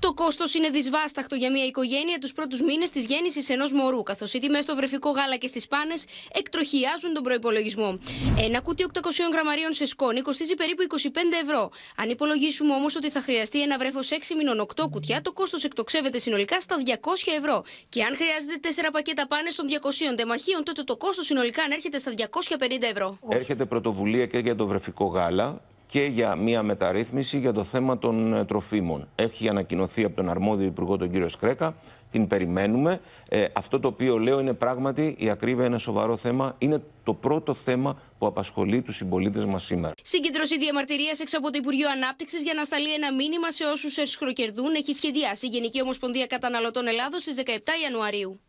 Το κόστος είναι δυσβάσταχτο για μια οικογένεια τους πρώτους μήνες της γέννησης ενός μωρού, καθώς οι τιμές στο βρεφικό γάλα και στις πάνες εκτροχιάζουν τον προπολογισμό. Ένα κουτί 800 γραμμαρίων σε σκόνη κοστίζει περίπου 25 ευρώ. Αν υπολογίσουμε όμως ότι θα χρειαστεί ένα βρέφος 6 μήνων 8 κουτιά, το κόστος εκτοξεύεται συνολικά στα 200 ευρώ. Και αν χρειάζεται 4 πακέτα πάνες των 200 τεμαχίων, τότε το κόστος συνολικά ανέρχεται στα 250 ευρώ. Έρχεται πρωτοβουλία και για το βρεφικό γάλα και για μια μεταρρύθμιση για το θέμα των ε, τροφίμων. Έχει ανακοινωθεί από τον αρμόδιο Υπουργό, τον κύριο Σκρέκα. Την περιμένουμε. Ε, αυτό το οποίο λέω είναι πράγματι η ακρίβεια είναι σοβαρό θέμα. Είναι το πρώτο θέμα που απασχολεί τους συμπολίτες μας σήμερα. Συγκέντρωση διαμαρτυρία έξω από το Υπουργείο Ανάπτυξης για να σταλεί ένα μήνυμα σε όσους εσχροκερδούν έχει σχεδιάσει η Γενική Ομοσπονδία Καταναλωτών Ελλάδος στις 17 Ιανουαρίου.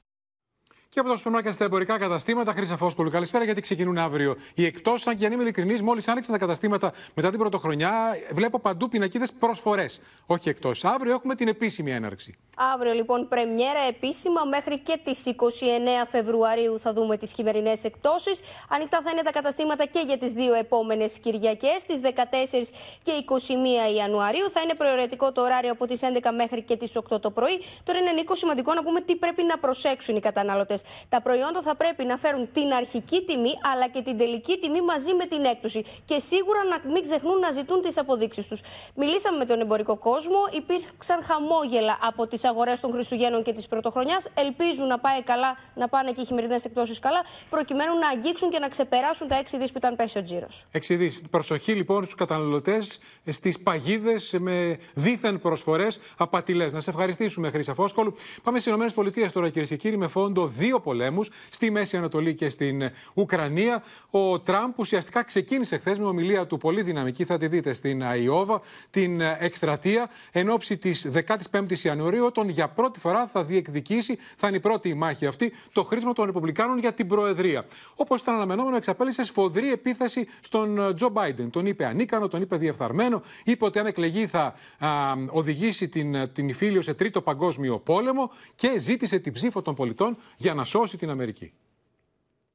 Και από τα σούπερ στα εμπορικά καταστήματα, Χρήσα Φόσκολου, καλησπέρα γιατί ξεκινούν αύριο οι εκτός. Αν και αν είμαι ειλικρινής, μόλις άνοιξαν τα καταστήματα μετά την πρωτοχρονιά, βλέπω παντού πινακίδες προσφορές. Όχι εκτός. Αύριο έχουμε την επίσημη έναρξη. Αύριο λοιπόν πρεμιέρα επίσημα μέχρι και τις 29 Φεβρουαρίου θα δούμε τις χειμερινές εκτόσεις. Ανοιχτά θα είναι τα καταστήματα και για τις δύο επόμενες Κυριακές, τις 14 και 21 Ιανουαρίου. Θα είναι προαιρετικό το ωράριο από τις 11 μέχρι και τις 8 το πρωί. Τώρα είναι Νίκο σημαντικό να πούμε τι πρέπει να προσέξουν οι καταναλωτές. Τα προϊόντα θα πρέπει να φέρουν την αρχική τιμή αλλά και την τελική τιμή μαζί με την έκπτωση. Και σίγουρα να μην ξεχνούν να ζητούν τις αποδείξεις τους. Μιλήσαμε με τον εμπορικό κόσμο. Υπήρξαν χαμόγελα από τις αγορές των Χριστουγέννων και της Πρωτοχρονιάς. Ελπίζουν να πάει καλά, να πάνε και οι χειμερινές εκπτώσεις καλά, προκειμένου να αγγίξουν και να ξεπεράσουν τα 6 δις που ήταν πέσει ο τζίρος. 6 δις. Προσοχή λοιπόν στους καταναλωτές, στις παγίδες με δίθεν προσφορές απατηλές. Να σε ευχαριστήσουμε, Χρήσα Φόσκολου. Πάμε στις ΗΠΑ τώρα, κυρίες και κύριοι, με φόντο δύο πολέμους στη Μέση Ανατολή και στην Ουκρανία. Ο Τραμπ ουσιαστικά ξεκίνησε χθες με ομιλία του πολύ δυναμική, θα τη δείτε στην Αϊόβα, την εκστρατεία εν ώψη της 15η Ιανουαρίου, όταν για πρώτη φορά θα διεκδικήσει, θα είναι η πρώτη μάχη αυτή, το χρήσιμο των Ρεπουμπλικάνων για την Προεδρία. Όπως ήταν αναμενόμενο, εξαπέλυσε σφοδρή επίθεση στον Τζο Μπάιντεν. Τον είπε ανίκανο, τον είπε διεφθαρμένο, είπε ότι αν εκλεγεί θα α, οδηγήσει την, την Ιφίλιο σε τρίτο παγκόσμιο πόλεμο και ζήτησε την ψήφο των πολιτών για να σώσει την Αμερική.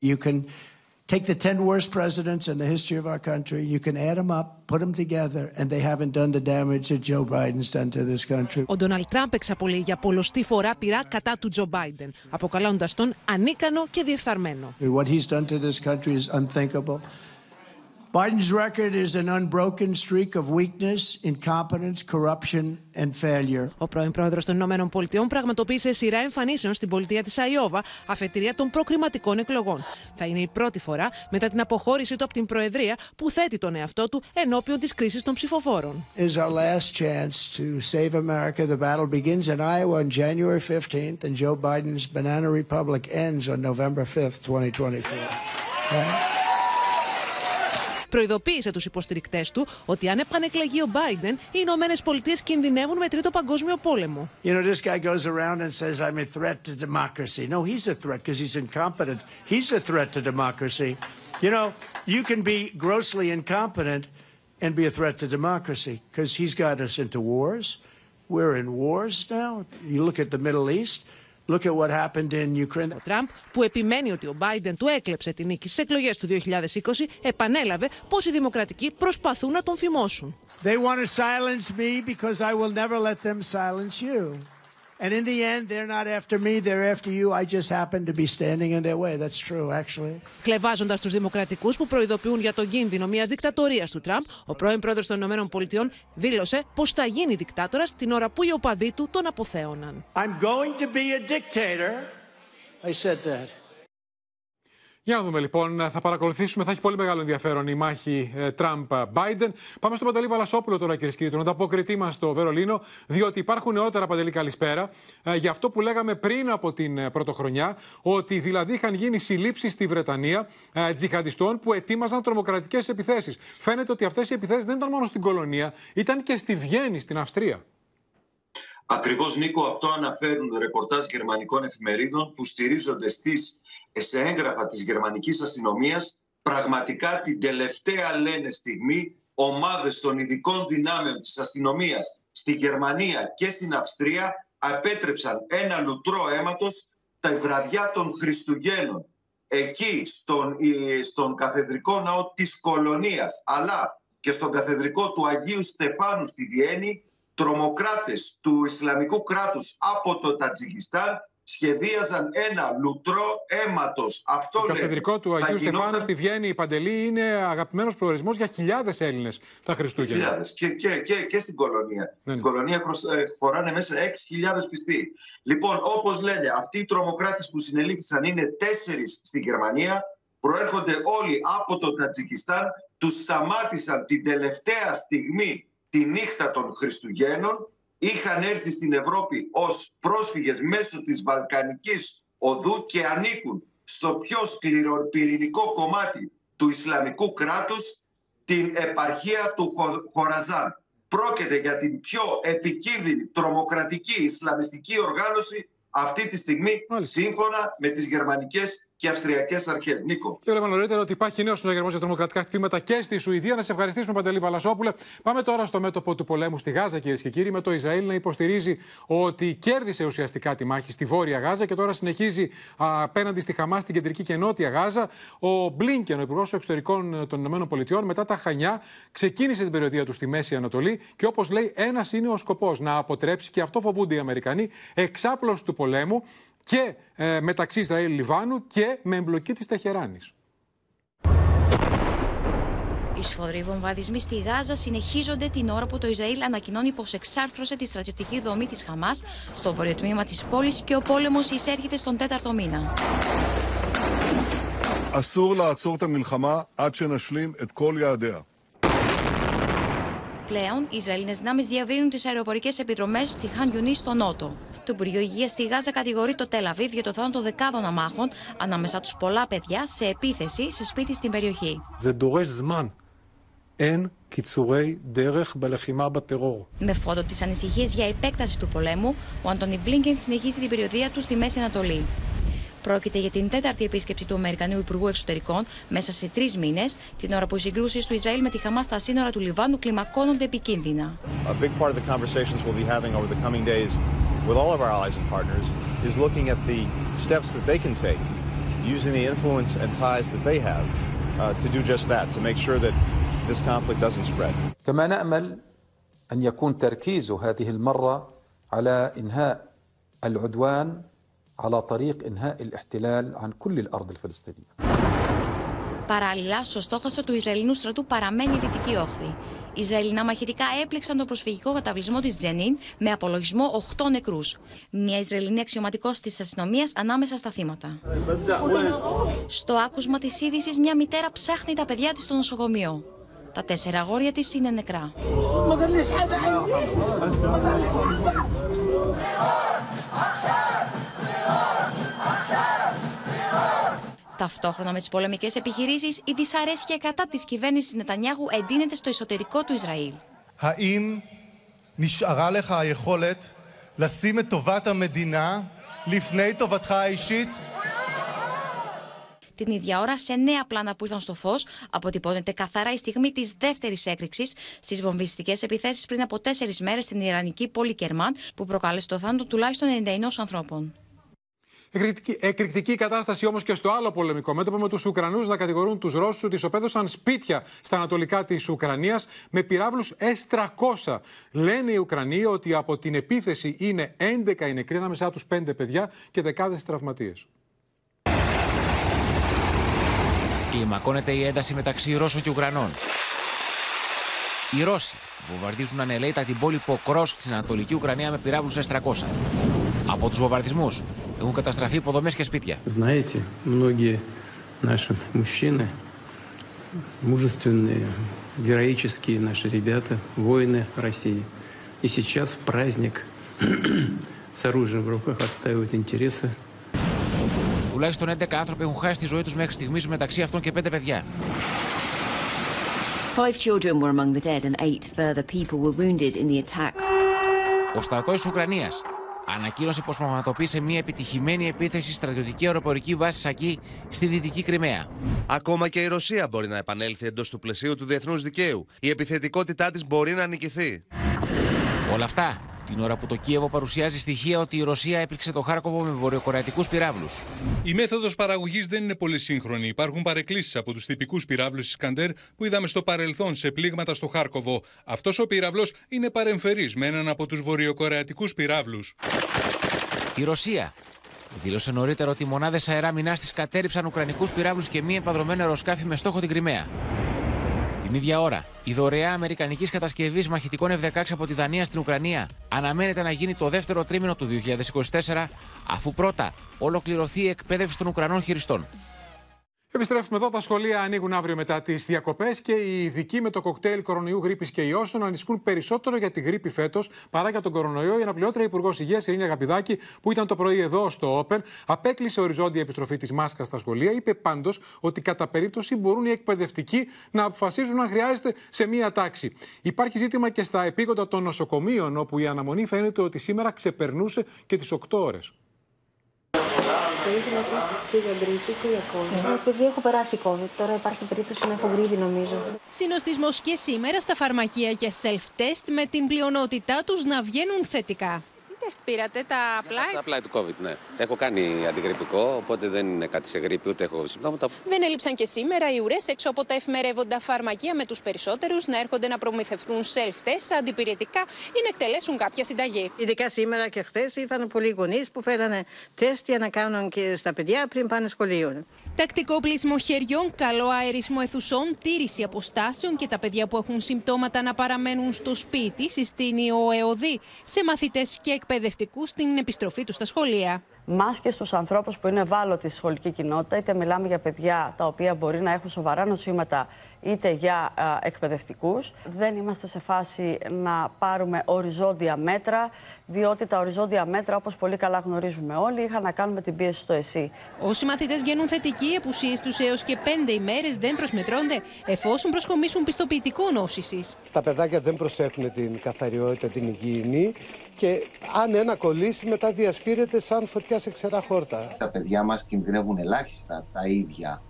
You can take the 10 worst presidents in the history of our country, you can add them up, put them together, and they haven't done the damage that Joe Biden's done to this country. Ο Ντόναλτ Τραμπ εξαπολύει για πολλωστή φορά πειρά κατά του Τζο Μπάιντεν, αποκαλώντας τον ανίκανο και διεφθαρμένο. What he's done to this country is unthinkable. Biden's record is an unbroken streak of weakness, incompetence, corruption and failure. Ο πρώην πρόεδρος των Ηνωμένων Πολιτειών πραγματοποίησε σειρά εμφανίσεων στην πολιτεία της Αϊόβα, αφετηρία των προκριματικών εκλογών. Θα είναι η πρώτη φορά μετά την αποχώρησή του από την Προεδρία που θέτει τον εαυτό του ενώπιον της κρίσης των ψηφοφόρων. Is our last chance to save America. The battle begins in Iowa on January 15th, and Joe Biden's banana republic ends on November 5th, 2024. Okay? Προειδοποίησε του υποστηρικτέ του ότι αν επανεκλεγεί ο Biden, οι Ηνωμένε Πολιτείε κινδυνεύουν με τρίτο παγκόσμιο πόλεμο. You know, this guy goes around and says, I'm a threat to democracy. No, he's a threat because he's incompetent. He's a threat to democracy. You know, you can be grossly incompetent and be a threat to democracy because he's got us into wars. We're in wars now. You look at the Middle East. Look at what happened in Ukraine. Ο Τραμπ, που επιμένει ότι ο Biden του έκλεψε την νίκη στις εκλογές του 2020, επανέλαβε πω οι Δημοκρατικοί προσπαθούν να τον φημώσουν. They want to silence me because I will never let them silence you. And in the end, they're not after me, they're after you. I just happen to be standing in their way. That's true, actually. Κλεβάζοντας τους Δημοκρατικούς που προειδοποιούν για τον κίνδυνο μιας δικτατορίας του Τραμπ, ο πρώην πρόεδρος των ΗΠΑ δήλωσε πως θα γίνει δικτάτορα την ώρα που οι οπαδοί του τον αποθέωναν. I'm going to be a dictator. I said that. Για να δούμε λοιπόν, θα παρακολουθήσουμε, θα έχει πολύ μεγάλο ενδιαφέρον η μάχη ε, Τραμπ-Biden. Πάμε στον Παντελή Βαλασόπουλο τώρα, κυρίε και κύριοι, τον ανταποκριτή μας στο Βερολίνο, διότι υπάρχουν νεότερα, Παντελή, καλησπέρα, ε, για αυτό που λέγαμε πριν από την ε, πρωτοχρονιά, ότι δηλαδή είχαν γίνει συλλήψεις στη Βρετανία ε, τζιχαντιστών που ετοίμαζαν τρομοκρατικές επιθέσεις. Φαίνεται ότι αυτές οι επιθέσεις δεν ήταν μόνο στην κολονία, ήταν και στη Βιέννη, στην Αυστρία. Ακριβώς Νίκο αυτό αναφέρουν ρεπορτάζ γερμανικών εφημερίδων που στηρίζονται στις σε έγγραφα της γερμανικής αστυνομίας πραγματικά την τελευταία λένε στιγμή ομάδες των ειδικών δυνάμεων της αστυνομίας στη Γερμανία και στην Αυστρία απέτρεψαν ένα λουτρό αίματος τα βραδιά των Χριστουγέννων εκεί στον, στον καθεδρικό ναό της Κολονίας αλλά και στον καθεδρικό του Αγίου Στεφάνου στη Βιέννη τρομοκράτες του Ισλαμικού κράτους από το Τατζικιστάν σχεδίαζαν ένα λουτρό αίματος. Αυτό Το καθεδρικό του Αγίου γινόταν... Στεφάνου στη Βιέννη, η Παντελή, είναι αγαπημένος προορισμός για χιλιάδες Έλληνες τα Χριστούγεννα. Χιλιάδες. Και, και, και, και στην κολονία. Ναι. Στην κολονία χρος- ε, χωράνε μέσα 6.000 πιστοί. Λοιπόν, όπως λένε, αυτοί οι τρομοκράτες που συνελήφθησαν είναι τέσσερις στη Γερμανία. Προέρχονται όλοι από το Τατζικιστάν. Τους σταμάτησαν την τελευταία στιγμή τη νύχτα των Χριστουγέννων είχαν έρθει στην Ευρώπη ως πρόσφυγες μέσω της Βαλκανικής οδού και ανήκουν στο πιο σκληροπυρηνικό κομμάτι του Ισλαμικού κράτους, την επαρχία του Χο- Χοραζάν. Πρόκειται για την πιο επικίνδυνη τρομοκρατική Ισλαμιστική οργάνωση αυτή τη στιγμή, σύμφωνα με τις γερμανικές και αυστριακές αρχές. Νίκο. Και βλέπαμε νωρίτερα ότι υπάρχει νέος συναγερμός για τρομοκρατικά χτυπήματα και στη Σουηδία. Να σε ευχαριστήσουμε, Παντελή Βαλασόπουλε. Πάμε τώρα στο μέτωπο του πολέμου στη Γάζα, κυρίες και κύριοι, με το Ισραήλ να υποστηρίζει ότι κέρδισε ουσιαστικά τη μάχη στη Βόρεια Γάζα και τώρα συνεχίζει α, απέναντι στη Χαμάς στην κεντρική και νότια Γάζα. Ο Μπλίνκεν, ο Υπουργός Εξωτερικών των ΗΠΑ, μετά τα Χανιά, ξεκίνησε την περιοδία του στη Μέση Ανατολή και όπως λέει, ένας είναι ο σκοπός να αποτρέψει, και αυτό φοβούνται οι Αμερικανοί, εξάπλωση του πολέμου και ε, μεταξύ Ισραήλ-Λιβάνου και με εμπλοκή της Τεχεράνης. Οι σφοδροί βομβαρδισμοί στη Γάζα συνεχίζονται την ώρα που το Ισραήλ ανακοινώνει πως εξάρθρωσε τη στρατιωτική δομή της Χαμάς στο βορειοτμήμα της πόλης και ο πόλεμος εισέρχεται στον τέταρτο μήνα. Πλέον, οι Ισραηλινές δυνάμεις διαβρύνουν τις αεροπορικές επιδρομές στη Χαν Γιουνί στο Νότο. Το Υπουργείο Υγείας στη Γάζα κατηγορεί το Τελαβίβ για το θάνατο δεκάδων αμάχων ανάμεσα τους πολλά παιδιά σε επίθεση σε σπίτι στην περιοχή. Με φόντο τι ανησυχίε για επέκταση του πολέμου, ο Αντώνι Μπλίνκεν συνεχίζει την περιοδία του στη Μέση Ανατολή. Πρόκειται για την τέταρτη επίσκεψη του Αμερικανού Υπουργού Εξωτερικών μέσα σε τρει μήνε, την ώρα που οι συγκρούσει του Ισραήλ με τη Χαμά στα σύνορα του Λιβάνου κλιμακώνονται επικίνδυνα. A big part of the conversations we'll be having over the coming days with all of our allies and partners is looking at the steps that they can take, using the influence and ties that they have uh, to do just that, to make sure that this conflict doesn't spread. كما نامل ان يكون تركيز هذه المره على انهاء العدوان على طريق انهاء الاحتلال عن كل الارض الفلسطينيه. Παράλληλα, στο στόχαστρο του Ισραηλινού στρατού παραμένει η Δυτική Όχθη. Οι Ισραηλινά μαχητικά έπληξαν το προσφυγικό καταβλισμό τη Τζενίν με απολογισμό 8 νεκρού. Μια Ισραηλινή αξιωματικό τη αστυνομία ανάμεσα στα θύματα. Στο άκουσμα τη είδηση, μια μητέρα ψάχνει τα παιδιά τη στο νοσοκομείο. Τα τέσσερα αγόρια τη είναι νεκρά. Ταυτόχρονα με τι πολεμικέ επιχειρήσει, η δυσαρέσκεια κατά τη κυβέρνηση Νετανιάχου εντείνεται στο εσωτερικό του Ισραήλ. האם נשארה לך היכולת לשים את טובת המדינה לפני טובתך האישית? Την ίδια ώρα, σε νέα πλάνα που ήρθαν στο φω, αποτυπώνεται καθαρά η στιγμή τη δεύτερη έκρηξη στι βομβιστικέ επιθέσει πριν από τέσσερι μέρε στην Ιρανική πόλη Κερμάν, που προκάλεσε το θάνατο τουλάχιστον 91 ανθρώπων. Εκρηκτική, εκρηκτική κατάσταση όμως και στο άλλο πολεμικό μέτωπο με τους Ουκρανούς να κατηγορούν τους Ρώσους ότι ισοπαίδωσαν σπίτια στα ανατολικά της Ουκρανίας με πυράβλους S-300. Λένε οι Ουκρανοί ότι από την επίθεση είναι 11 οι νεκροί ανάμεσά τους 5 παιδιά και δεκάδες τραυματίες. Κλιμακώνεται η ένταση μεταξύ Ρώσων και Ουκρανών. Οι Ρώσοι βομβαρδίζουν ανελαίητα την πόλη Ποκρόσκ στην Ανατολική Ουκρανία με πυράβλους S-300. Από τους βομβαρδισμούς έχουν καταστραφεί υποδομές και σπίτια. Знаете, многие наши мужчины, мужественные, героические наши ребята, воины России, и сейчас в праздник с оружием в руках отстаивают интересы Τουλάχιστον 11 άνθρωποι έχουν χάσει τη ζωή τους μέχρι στιγμής μεταξύ αυτών και 5 παιδιά. Five children were among the dead and eight further people were wounded in the attack. Ο στρατός της Ουκρανίας ανακοίνωσε πως πραγματοποίησε μια επιτυχημένη επίθεση στρατιωτική αεροπορική βάση Σακή στη Δυτική Κρυμαία. Ακόμα και η Ρωσία μπορεί να επανέλθει εντός του πλαισίου του διεθνούς δικαίου. Η επιθετικότητά της μπορεί να νικηθεί. Όλα αυτά την ώρα που το Κίεβο παρουσιάζει στοιχεία ότι η Ρωσία έπληξε το Χάρκοβο με βορειοκορεατικούς πυράβλους. Η μέθοδος παραγωγής δεν είναι πολύ σύγχρονη. Υπάρχουν παρεκκλήσεις από τους τυπικούς πυράβλους Ισκαντέρ που είδαμε στο παρελθόν σε πλήγματα στο Χάρκοβο. Αυτός ο πύραυλο είναι παρεμφερής με έναν από τους βορειοκορεατικούς πυράβλους. Η Ρωσία δήλωσε νωρίτερα ότι οι μονάδες αερά μηνά της κατέριψαν ουκρανικούς πυράβλους και μη επαδρομένο αεροσκάφη με στόχο την Κρυμαία. Την ίδια ώρα, η δωρεά αμερικανικής κατασκευής μαχητικών F-16 από τη Δανία στην Ουκρανία αναμένεται να γίνει το δεύτερο τρίμηνο του 2024, αφού πρώτα ολοκληρωθεί η εκπαίδευση των Ουκρανών χειριστών. Επιστρέφουμε εδώ. Τα σχολεία ανοίγουν αύριο μετά τις διακοπές και οι ειδικοί με το κοκτέιλ κορονοϊού γρήπης και ιώσεων ανησυχούν περισσότερο για τη γρήπη φέτος παρά για τον κορονοϊό. Η αναπληρώτρια Υπουργός Υγείας Ειρήνη Αγαπηδάκη, που ήταν το πρωί εδώ στο Open, απέκλεισε οριζόντια επιστροφή της μάσκας στα σχολεία. Είπε πάντως ότι κατά περίπτωση μπορούν οι εκπαιδευτικοί να αποφασίζουν αν χρειάζεται σε μία τάξη. Υπάρχει ζήτημα και στα επίγοντα των νοσοκομείων, όπου η αναμονή φαίνεται ότι σήμερα ξεπερνούσε και τις 8 ώρες. Θα ήθελα να πάω και για γκρίπη και για COVID. Επειδή έχω περάσει COVID, τώρα υπάρχει περίπτωση να έχω γρήπη νομίζω. Συνοστισμός και σήμερα στα φαρμακεία για self-test με την πλειονότητά τους να βγαίνουν θετικά. Τι τεστ πήρατε, τα απλά. Τα απλά; του COVID, ναι. Έχω κάνει αντιγρυπικό, οπότε δεν είναι κάτι σε γρήπη, ούτε έχω συμπτώματα. Δεν έλειψαν και σήμερα οι ουρές έξω από τα εφημερεύοντα φαρμακεία με τους περισσότερους να έρχονται να προμηθευτούν self-test αντιπηρετικά ή να εκτελέσουν κάποια συνταγή. Ειδικά σήμερα και χθες ήρθαν πολλοί γονείς που φέρανε τεστ για να κάνουν και στα παιδιά πριν πάνε σχολείο. Τακτικό πλήσιμο χεριών, καλό αερισμό αιθουσών, τήρηση αποστάσεων και τα παιδιά που έχουν συμπτώματα να παραμένουν στο σπίτι, συστήνει ο ΕΟΔΗ σε μαθητές και εκπαιδευτικούς στην επιστροφή τους στα σχολεία. Μάσκες στους ανθρώπους που είναι ευάλωτοι στη σχολική κοινότητα, είτε μιλάμε για παιδιά τα οποία μπορεί να έχουν σοβαρά νοσήματα, είτε για εκπαιδευτικούς. Δεν είμαστε σε φάση να πάρουμε οριζόντια μέτρα, διότι τα οριζόντια μέτρα, όπως πολύ καλά γνωρίζουμε όλοι, είχαν να κάνουν με την πίεση στο ΕΣΥ. Όσοι μαθητές βγαίνουν θετικοί, οι απουσίε τους έως και πέντε ημέρες δεν προσμετρώνται, εφόσον προσκομίσουν πιστοποιητικό νόσησης. Τα παιδάκια δεν προσέχουν την καθαριότητα, την υγιεινή και αν ένα κολλήσει, μετά διασπείρεται σαν φωτιά σε ξερά χόρτα. Τα παιδιά μας κινδυνεύουν ελάχιστα τα ίδια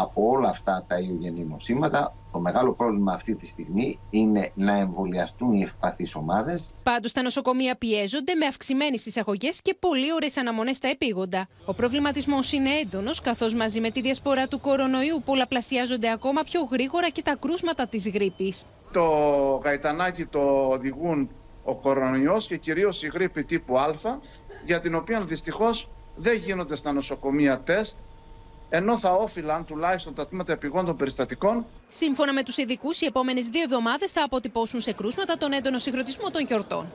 από όλα αυτά τα ιογενή νοσήματα. Το μεγάλο πρόβλημα αυτή τη στιγμή είναι να εμβολιαστούν οι ευπαθείς ομάδες. Πάντως, τα νοσοκομεία πιέζονται με αυξημένες εισαγωγές και πολύ ωραίες αναμονές στα επίγοντα. Ο προβληματισμός είναι έντονος, καθώς μαζί με τη διασπορά του κορονοϊού πολλαπλασιάζονται ακόμα πιο γρήγορα και τα κρούσματα της γρήπης. Το γαϊτανάκι το οδηγούν ο κορονοϊός και κυρίως η γρήπη τύπου Α, για την οποία δυστυχώς δεν γίνονται στα νοσοκομεία τεστ, ενώ θα όφυλαν τουλάχιστον τα τμήματα επιγόντων περιστατικών. Σύμφωνα με τους ειδικούς, οι επόμενες δύο εβδομάδες θα αποτυπώσουν σε κρούσματα τον έντονο συγκροτισμό των γιορτών.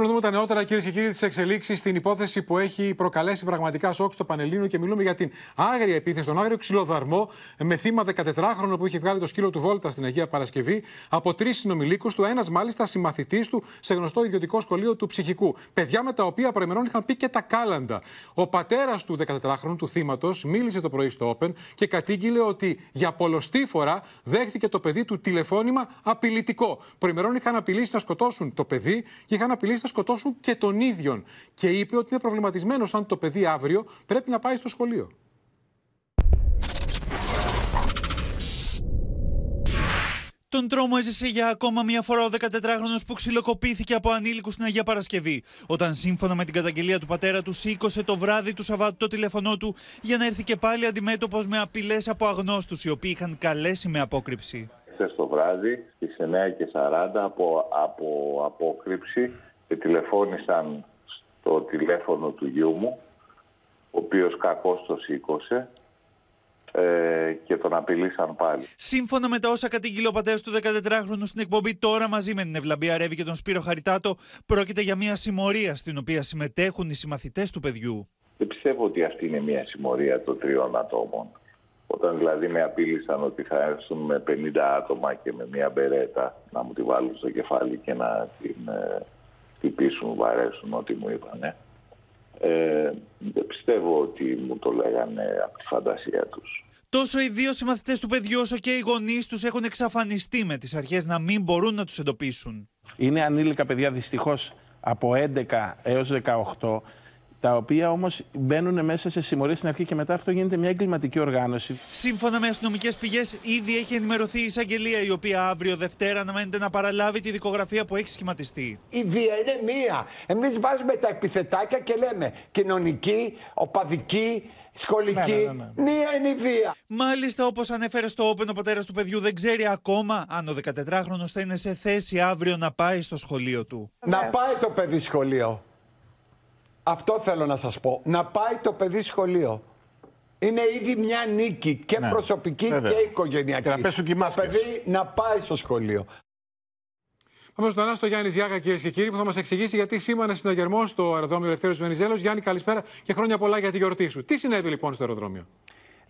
Να δούμε τα νεότερα, κυρίες και κύριοι, τις εξελίξεις στην υπόθεση που έχει προκαλέσει πραγματικά σοκ στο Πανελλήνιο και μιλούμε για την άγρια επίθεση, τον άγριο ξυλοδαρμό με θύμα 14χρονο που είχε βγάλει το σκύλο του Βόλτα στην Αγία Παρασκευή από τρεις συνομιλίκους του, ένας μάλιστα συμμαθητής του σε γνωστό ιδιωτικό σχολείο του ψυχικού. Παιδιά με τα οποία προημερών είχαν πει και τα κάλαντα. Ο πατέρας του 14χρονου, του θύματος, μίλησε το πρωί στο Open και κατήγγειλε ότι για πολλωστή φορά δέχτηκε το παιδί του τηλεφώνημα απειλητικό. Προημερών είχαν απειλήσει να σκοτώσουν το παιδί και είχαν απειλήσει να σκοτώσουν και τον ίδιον. Και είπε ότι είναι προβληματισμένος αν το παιδί αύριο πρέπει να πάει στο σχολείο. Τον τρόμο έζησε για ακόμα μία φορά ο 14χρονο που ξυλοκοπήθηκε από ανήλικους στην Αγία Παρασκευή, όταν σύμφωνα με την καταγγελία του πατέρα του σήκωσε το βράδυ του Σαββάτου το τηλεφωνό του για να έρθει και πάλι αντιμέτωπος με απειλές από αγνώστους οι οποίοι είχαν καλέσει με απόκρυψη. Χθες το βράδυ στις 9.40 από, από απόκρυψη και τηλεφώνησαν στο τηλέφωνο του γιού μου, ο οποίος κακώς το σήκωσε ε, και τον απειλήσαν πάλι. Σύμφωνα με τα όσα κατήγγειλε ο πατέρας του 14χρονου στην εκπομπή τώρα μαζί με την Ευλαμπία Ρεύη και τον Σπύρο Χαριτάτο, πρόκειται για μια συμμορία στην οποία συμμετέχουν οι συμμαθητές του παιδιού. Δεν πιστεύω ότι αυτή είναι μια συμμορία των τριών ατόμων. Όταν δηλαδή με απείλησαν ότι θα έρθουν με 50 άτομα και με μια μπερέτα να μου τη βάλουν στο κεφάλι και να την ε, χτυπήσουν, βαρέσουν ό,τι μου είπανε. Ε, δεν πιστεύω ότι μου το λέγανε από τη φαντασία τους. Τόσο οι δύο συμμαθητές του παιδιού όσο και οι γονείς τους έχουν εξαφανιστεί με τις αρχές να μην μπορούν να τους εντοπίσουν. Είναι ανήλικα παιδιά δυστυχώς από 11 έως 18 τα οποία όμως μπαίνουν μέσα σε συμμορίες στην αρχή και μετά αυτό γίνεται μια εγκληματική οργάνωση. Σύμφωνα με αστυνομικές πηγές, ήδη έχει ενημερωθεί η εισαγγελία, η οποία αύριο Δευτέρα αναμένεται να παραλάβει τη δικογραφία που έχει σχηματιστεί. Η βία είναι μία. Εμείς βάζουμε τα επιθετάκια και λέμε κοινωνική, οπαδική, σχολική. Ναι, ναι, ναι, Μία είναι η βία. Μάλιστα, όπως ανέφερε στο Open, ο πατέρας του παιδιού δεν ξέρει ακόμα αν ο 14χρονο θα είναι σε θέση αύριο να πάει στο σχολείο του. Να πάει το παιδί σχολείο. Αυτό θέλω να σας πω. Να πάει το παιδί σχολείο. Είναι ήδη μια νίκη και ναι. προσωπική Βέβαια. και οικογενειακή. Και να πέσουν και οι Το παιδί να πάει στο σχολείο. Πάμε στον Άστο Γιάννης Γιάγα, κυρίες και κύριοι, που θα μας εξηγήσει γιατί σήμανε συναγερμό στο αεροδρόμιο Ελευθέρω Βενιζέλος. Γιάννη, καλησπέρα και χρόνια πολλά για τη γιορτή σου. Τι συνέβη λοιπόν στο αεροδρόμιο;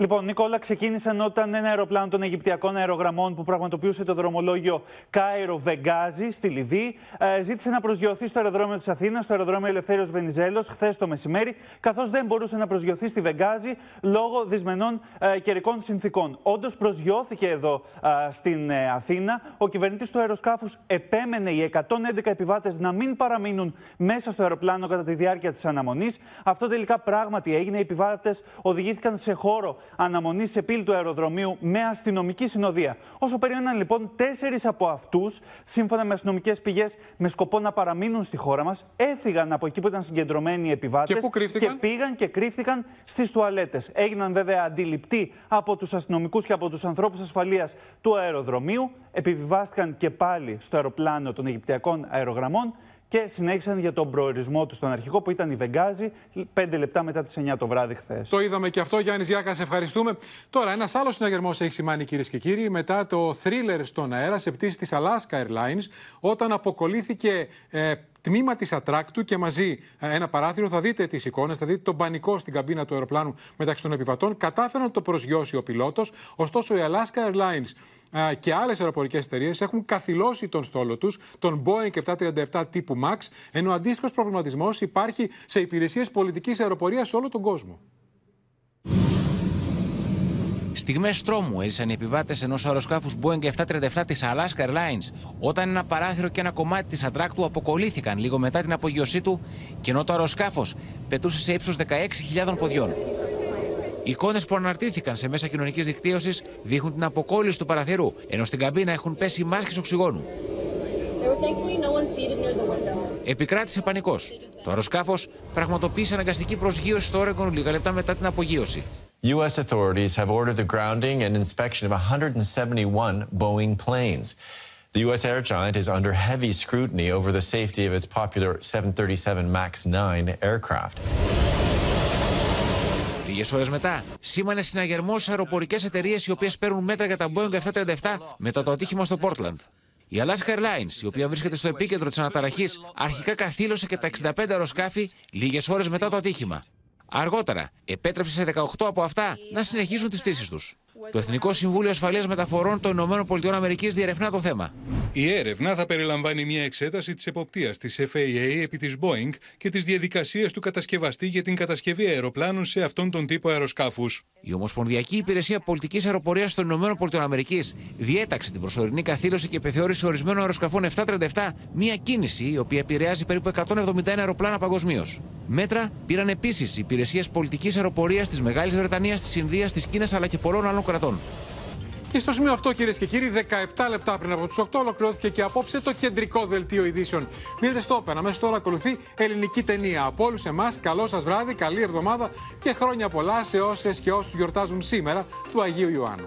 Λοιπόν, Νικόλα, ξεκίνησαν όταν ένα αεροπλάνο των Αιγυπτιακών αερογραμμών που πραγματοποιούσε το δρομολόγιο Κάιρο Βεγγάζι στη Λιβύη ε, ζήτησε να προσγειωθεί στο αεροδρόμιο της Αθήνας, στο αεροδρόμιο Ελευθέριος Βενιζέλος, χθες το μεσημέρι, καθώς δεν μπορούσε να προσγειωθεί στη Βεγγάζι λόγω δυσμενών ε, καιρικών συνθήκων. Όντως, προσγειώθηκε εδώ ε, στην ε, Αθήνα. Ο κυβερνήτης του αεροσκάφους επέμενε οι 111 επιβάτες να μην παραμείνουν μέσα στο αεροπλάνο κατά τη διάρκεια της αναμονής. Αυτό τελικά πράγματι έγινε. Οι επιβάτες οδηγήθηκαν σε χώρο αναμονής σε πύλη του αεροδρομίου με αστυνομική συνοδεία. Όσο περίμεναν λοιπόν τέσσερις από αυτούς, σύμφωνα με αστυνομικές πηγές, με σκοπό να παραμείνουν στη χώρα μας, έφυγαν από εκεί που ήταν συγκεντρωμένοι οι επιβάτες και, και πήγαν και κρύφτηκαν στις τουαλέτες. Έγιναν βέβαια αντιληπτοί από τους αστυνομικούς και από τους ανθρώπους ασφαλείας του αεροδρομίου. Επιβιβάστηκαν και πάλι στο αεροπλάνο των Αιγυπτιακών αερογραμμών και συνέχισαν για τον προορισμό τους στον αρχικό που ήταν η Βεγγάζη, πέντε λεπτά μετά τις 9 το βράδυ χθες. Το είδαμε και αυτό, Γιάννης Γιάκας, σε ευχαριστούμε. Τώρα, ένας άλλος συναγερμός έχει σημάνει, κυρίες και κύριοι, μετά το θρίλερ στον αέρα σε πτήση της Alaska Airlines, όταν αποκολλήθηκε ε, τμήμα της ατράκτου και μαζί ε, ένα παράθυρο. Θα δείτε τις εικόνες, θα δείτε τον πανικό στην καμπίνα του αεροπλάνου μεταξύ των επιβατών. Κατάφεραν να το προσγειώσει ο πιλότος. Ωστόσο, η Alaska Airlines ε, και άλλες αεροπορικές εταιρείες έχουν καθυλώσει τον στόλο τους, τον Boeing 737 τύπου MAX, ενώ αντίστοιχος προβληματισμός υπάρχει σε υπηρεσίες πολιτικής αεροπορίας σε όλο τον κόσμο. Στιγμές τρόμου έζησαν οι επιβάτες ενός αεροσκάφους Boeing 737 της Alaska Airlines, όταν ένα παράθυρο και ένα κομμάτι της ατράκτου αποκολλήθηκαν λίγο μετά την απογειωσή του, και ενώ το αεροσκάφος πετούσε σε ύψος 16.000 ποδιών. Οι εικόνες που αναρτήθηκαν σε μέσα κοινωνικής δικτύωσης δείχνουν την αποκόλληση του παραθυρού, ενώ στην καμπίνα έχουν πέσει μάσκες οξυγόνου. Επικράτησε πανικός. Το αεροσκάφος πραγματοποίησε αναγκαστική προσγείωση στο Oregon λίγα λεπτά μετά την απογείωση. U.S. authorities have ordered the grounding and inspection of 171 Boeing planes. The U.S. air giant is under heavy scrutiny over the safety of its popular 737 MAX 9 aircraft. Λίγες ώρες μετά, σήμανε συναγερμός σε αεροπορικές εταιρείες οι οποίες παίρνουν μέτρα για τα Boeing 737 μετά το ατύχημα στο Portland. Η Alaska Airlines, η οποία βρίσκεται στο επίκεντρο της αναταραχής, αρχικά καθήλωσε και τα 65 αεροσκάφη λίγες ώρες μετά το ατύχημα. Αργότερα, επέτρεψε σε 18 από αυτά να συνεχίσουν τις πτήσεις τους. Το Εθνικό Συμβούλιο Ασφαλείας Μεταφορών των ΗΠΑ διερευνά το θέμα. Η έρευνα θα περιλαμβάνει μια εξέταση της εποπτείας της FAA επί της Boeing και τι διαδικασίε του κατασκευαστή για την κατασκευή αεροπλάνων σε αυτόν τον τύπο αεροσκάφους. Η Ομοσπονδιακή Υπηρεσία Πολιτικής Αεροπορίας των ΗΠΑ διέταξε την προσωρινή καθήλωση και επιθεώρηση ορισμένων αεροσκαφών 737, μια κίνηση η οποία επηρεάζει περίπου 171 αεροπλάνα παγκοσμίως. Μέτρα πήραν επίσης οι υπηρεσίες πολιτικής αεροπορίας της Μεγάλης Βρετανίας, της Ινδίας, της Κίνας αλλά και πολλών άλλων Δημοκρατών. Και στο σημείο αυτό, κυρίες και κύριοι, 17 λεπτά πριν από τους 8 ολοκληρώθηκε και απόψε το κεντρικό δελτίο ειδήσεων. Μείνετε στο μέσα Αμέσως τώρα ακολουθεί ελληνική ταινία. Από όλους εμάς, καλό σας βράδυ, καλή εβδομάδα και χρόνια πολλά σε όσες και όσους γιορτάζουν σήμερα του Αγίου Ιωάννου.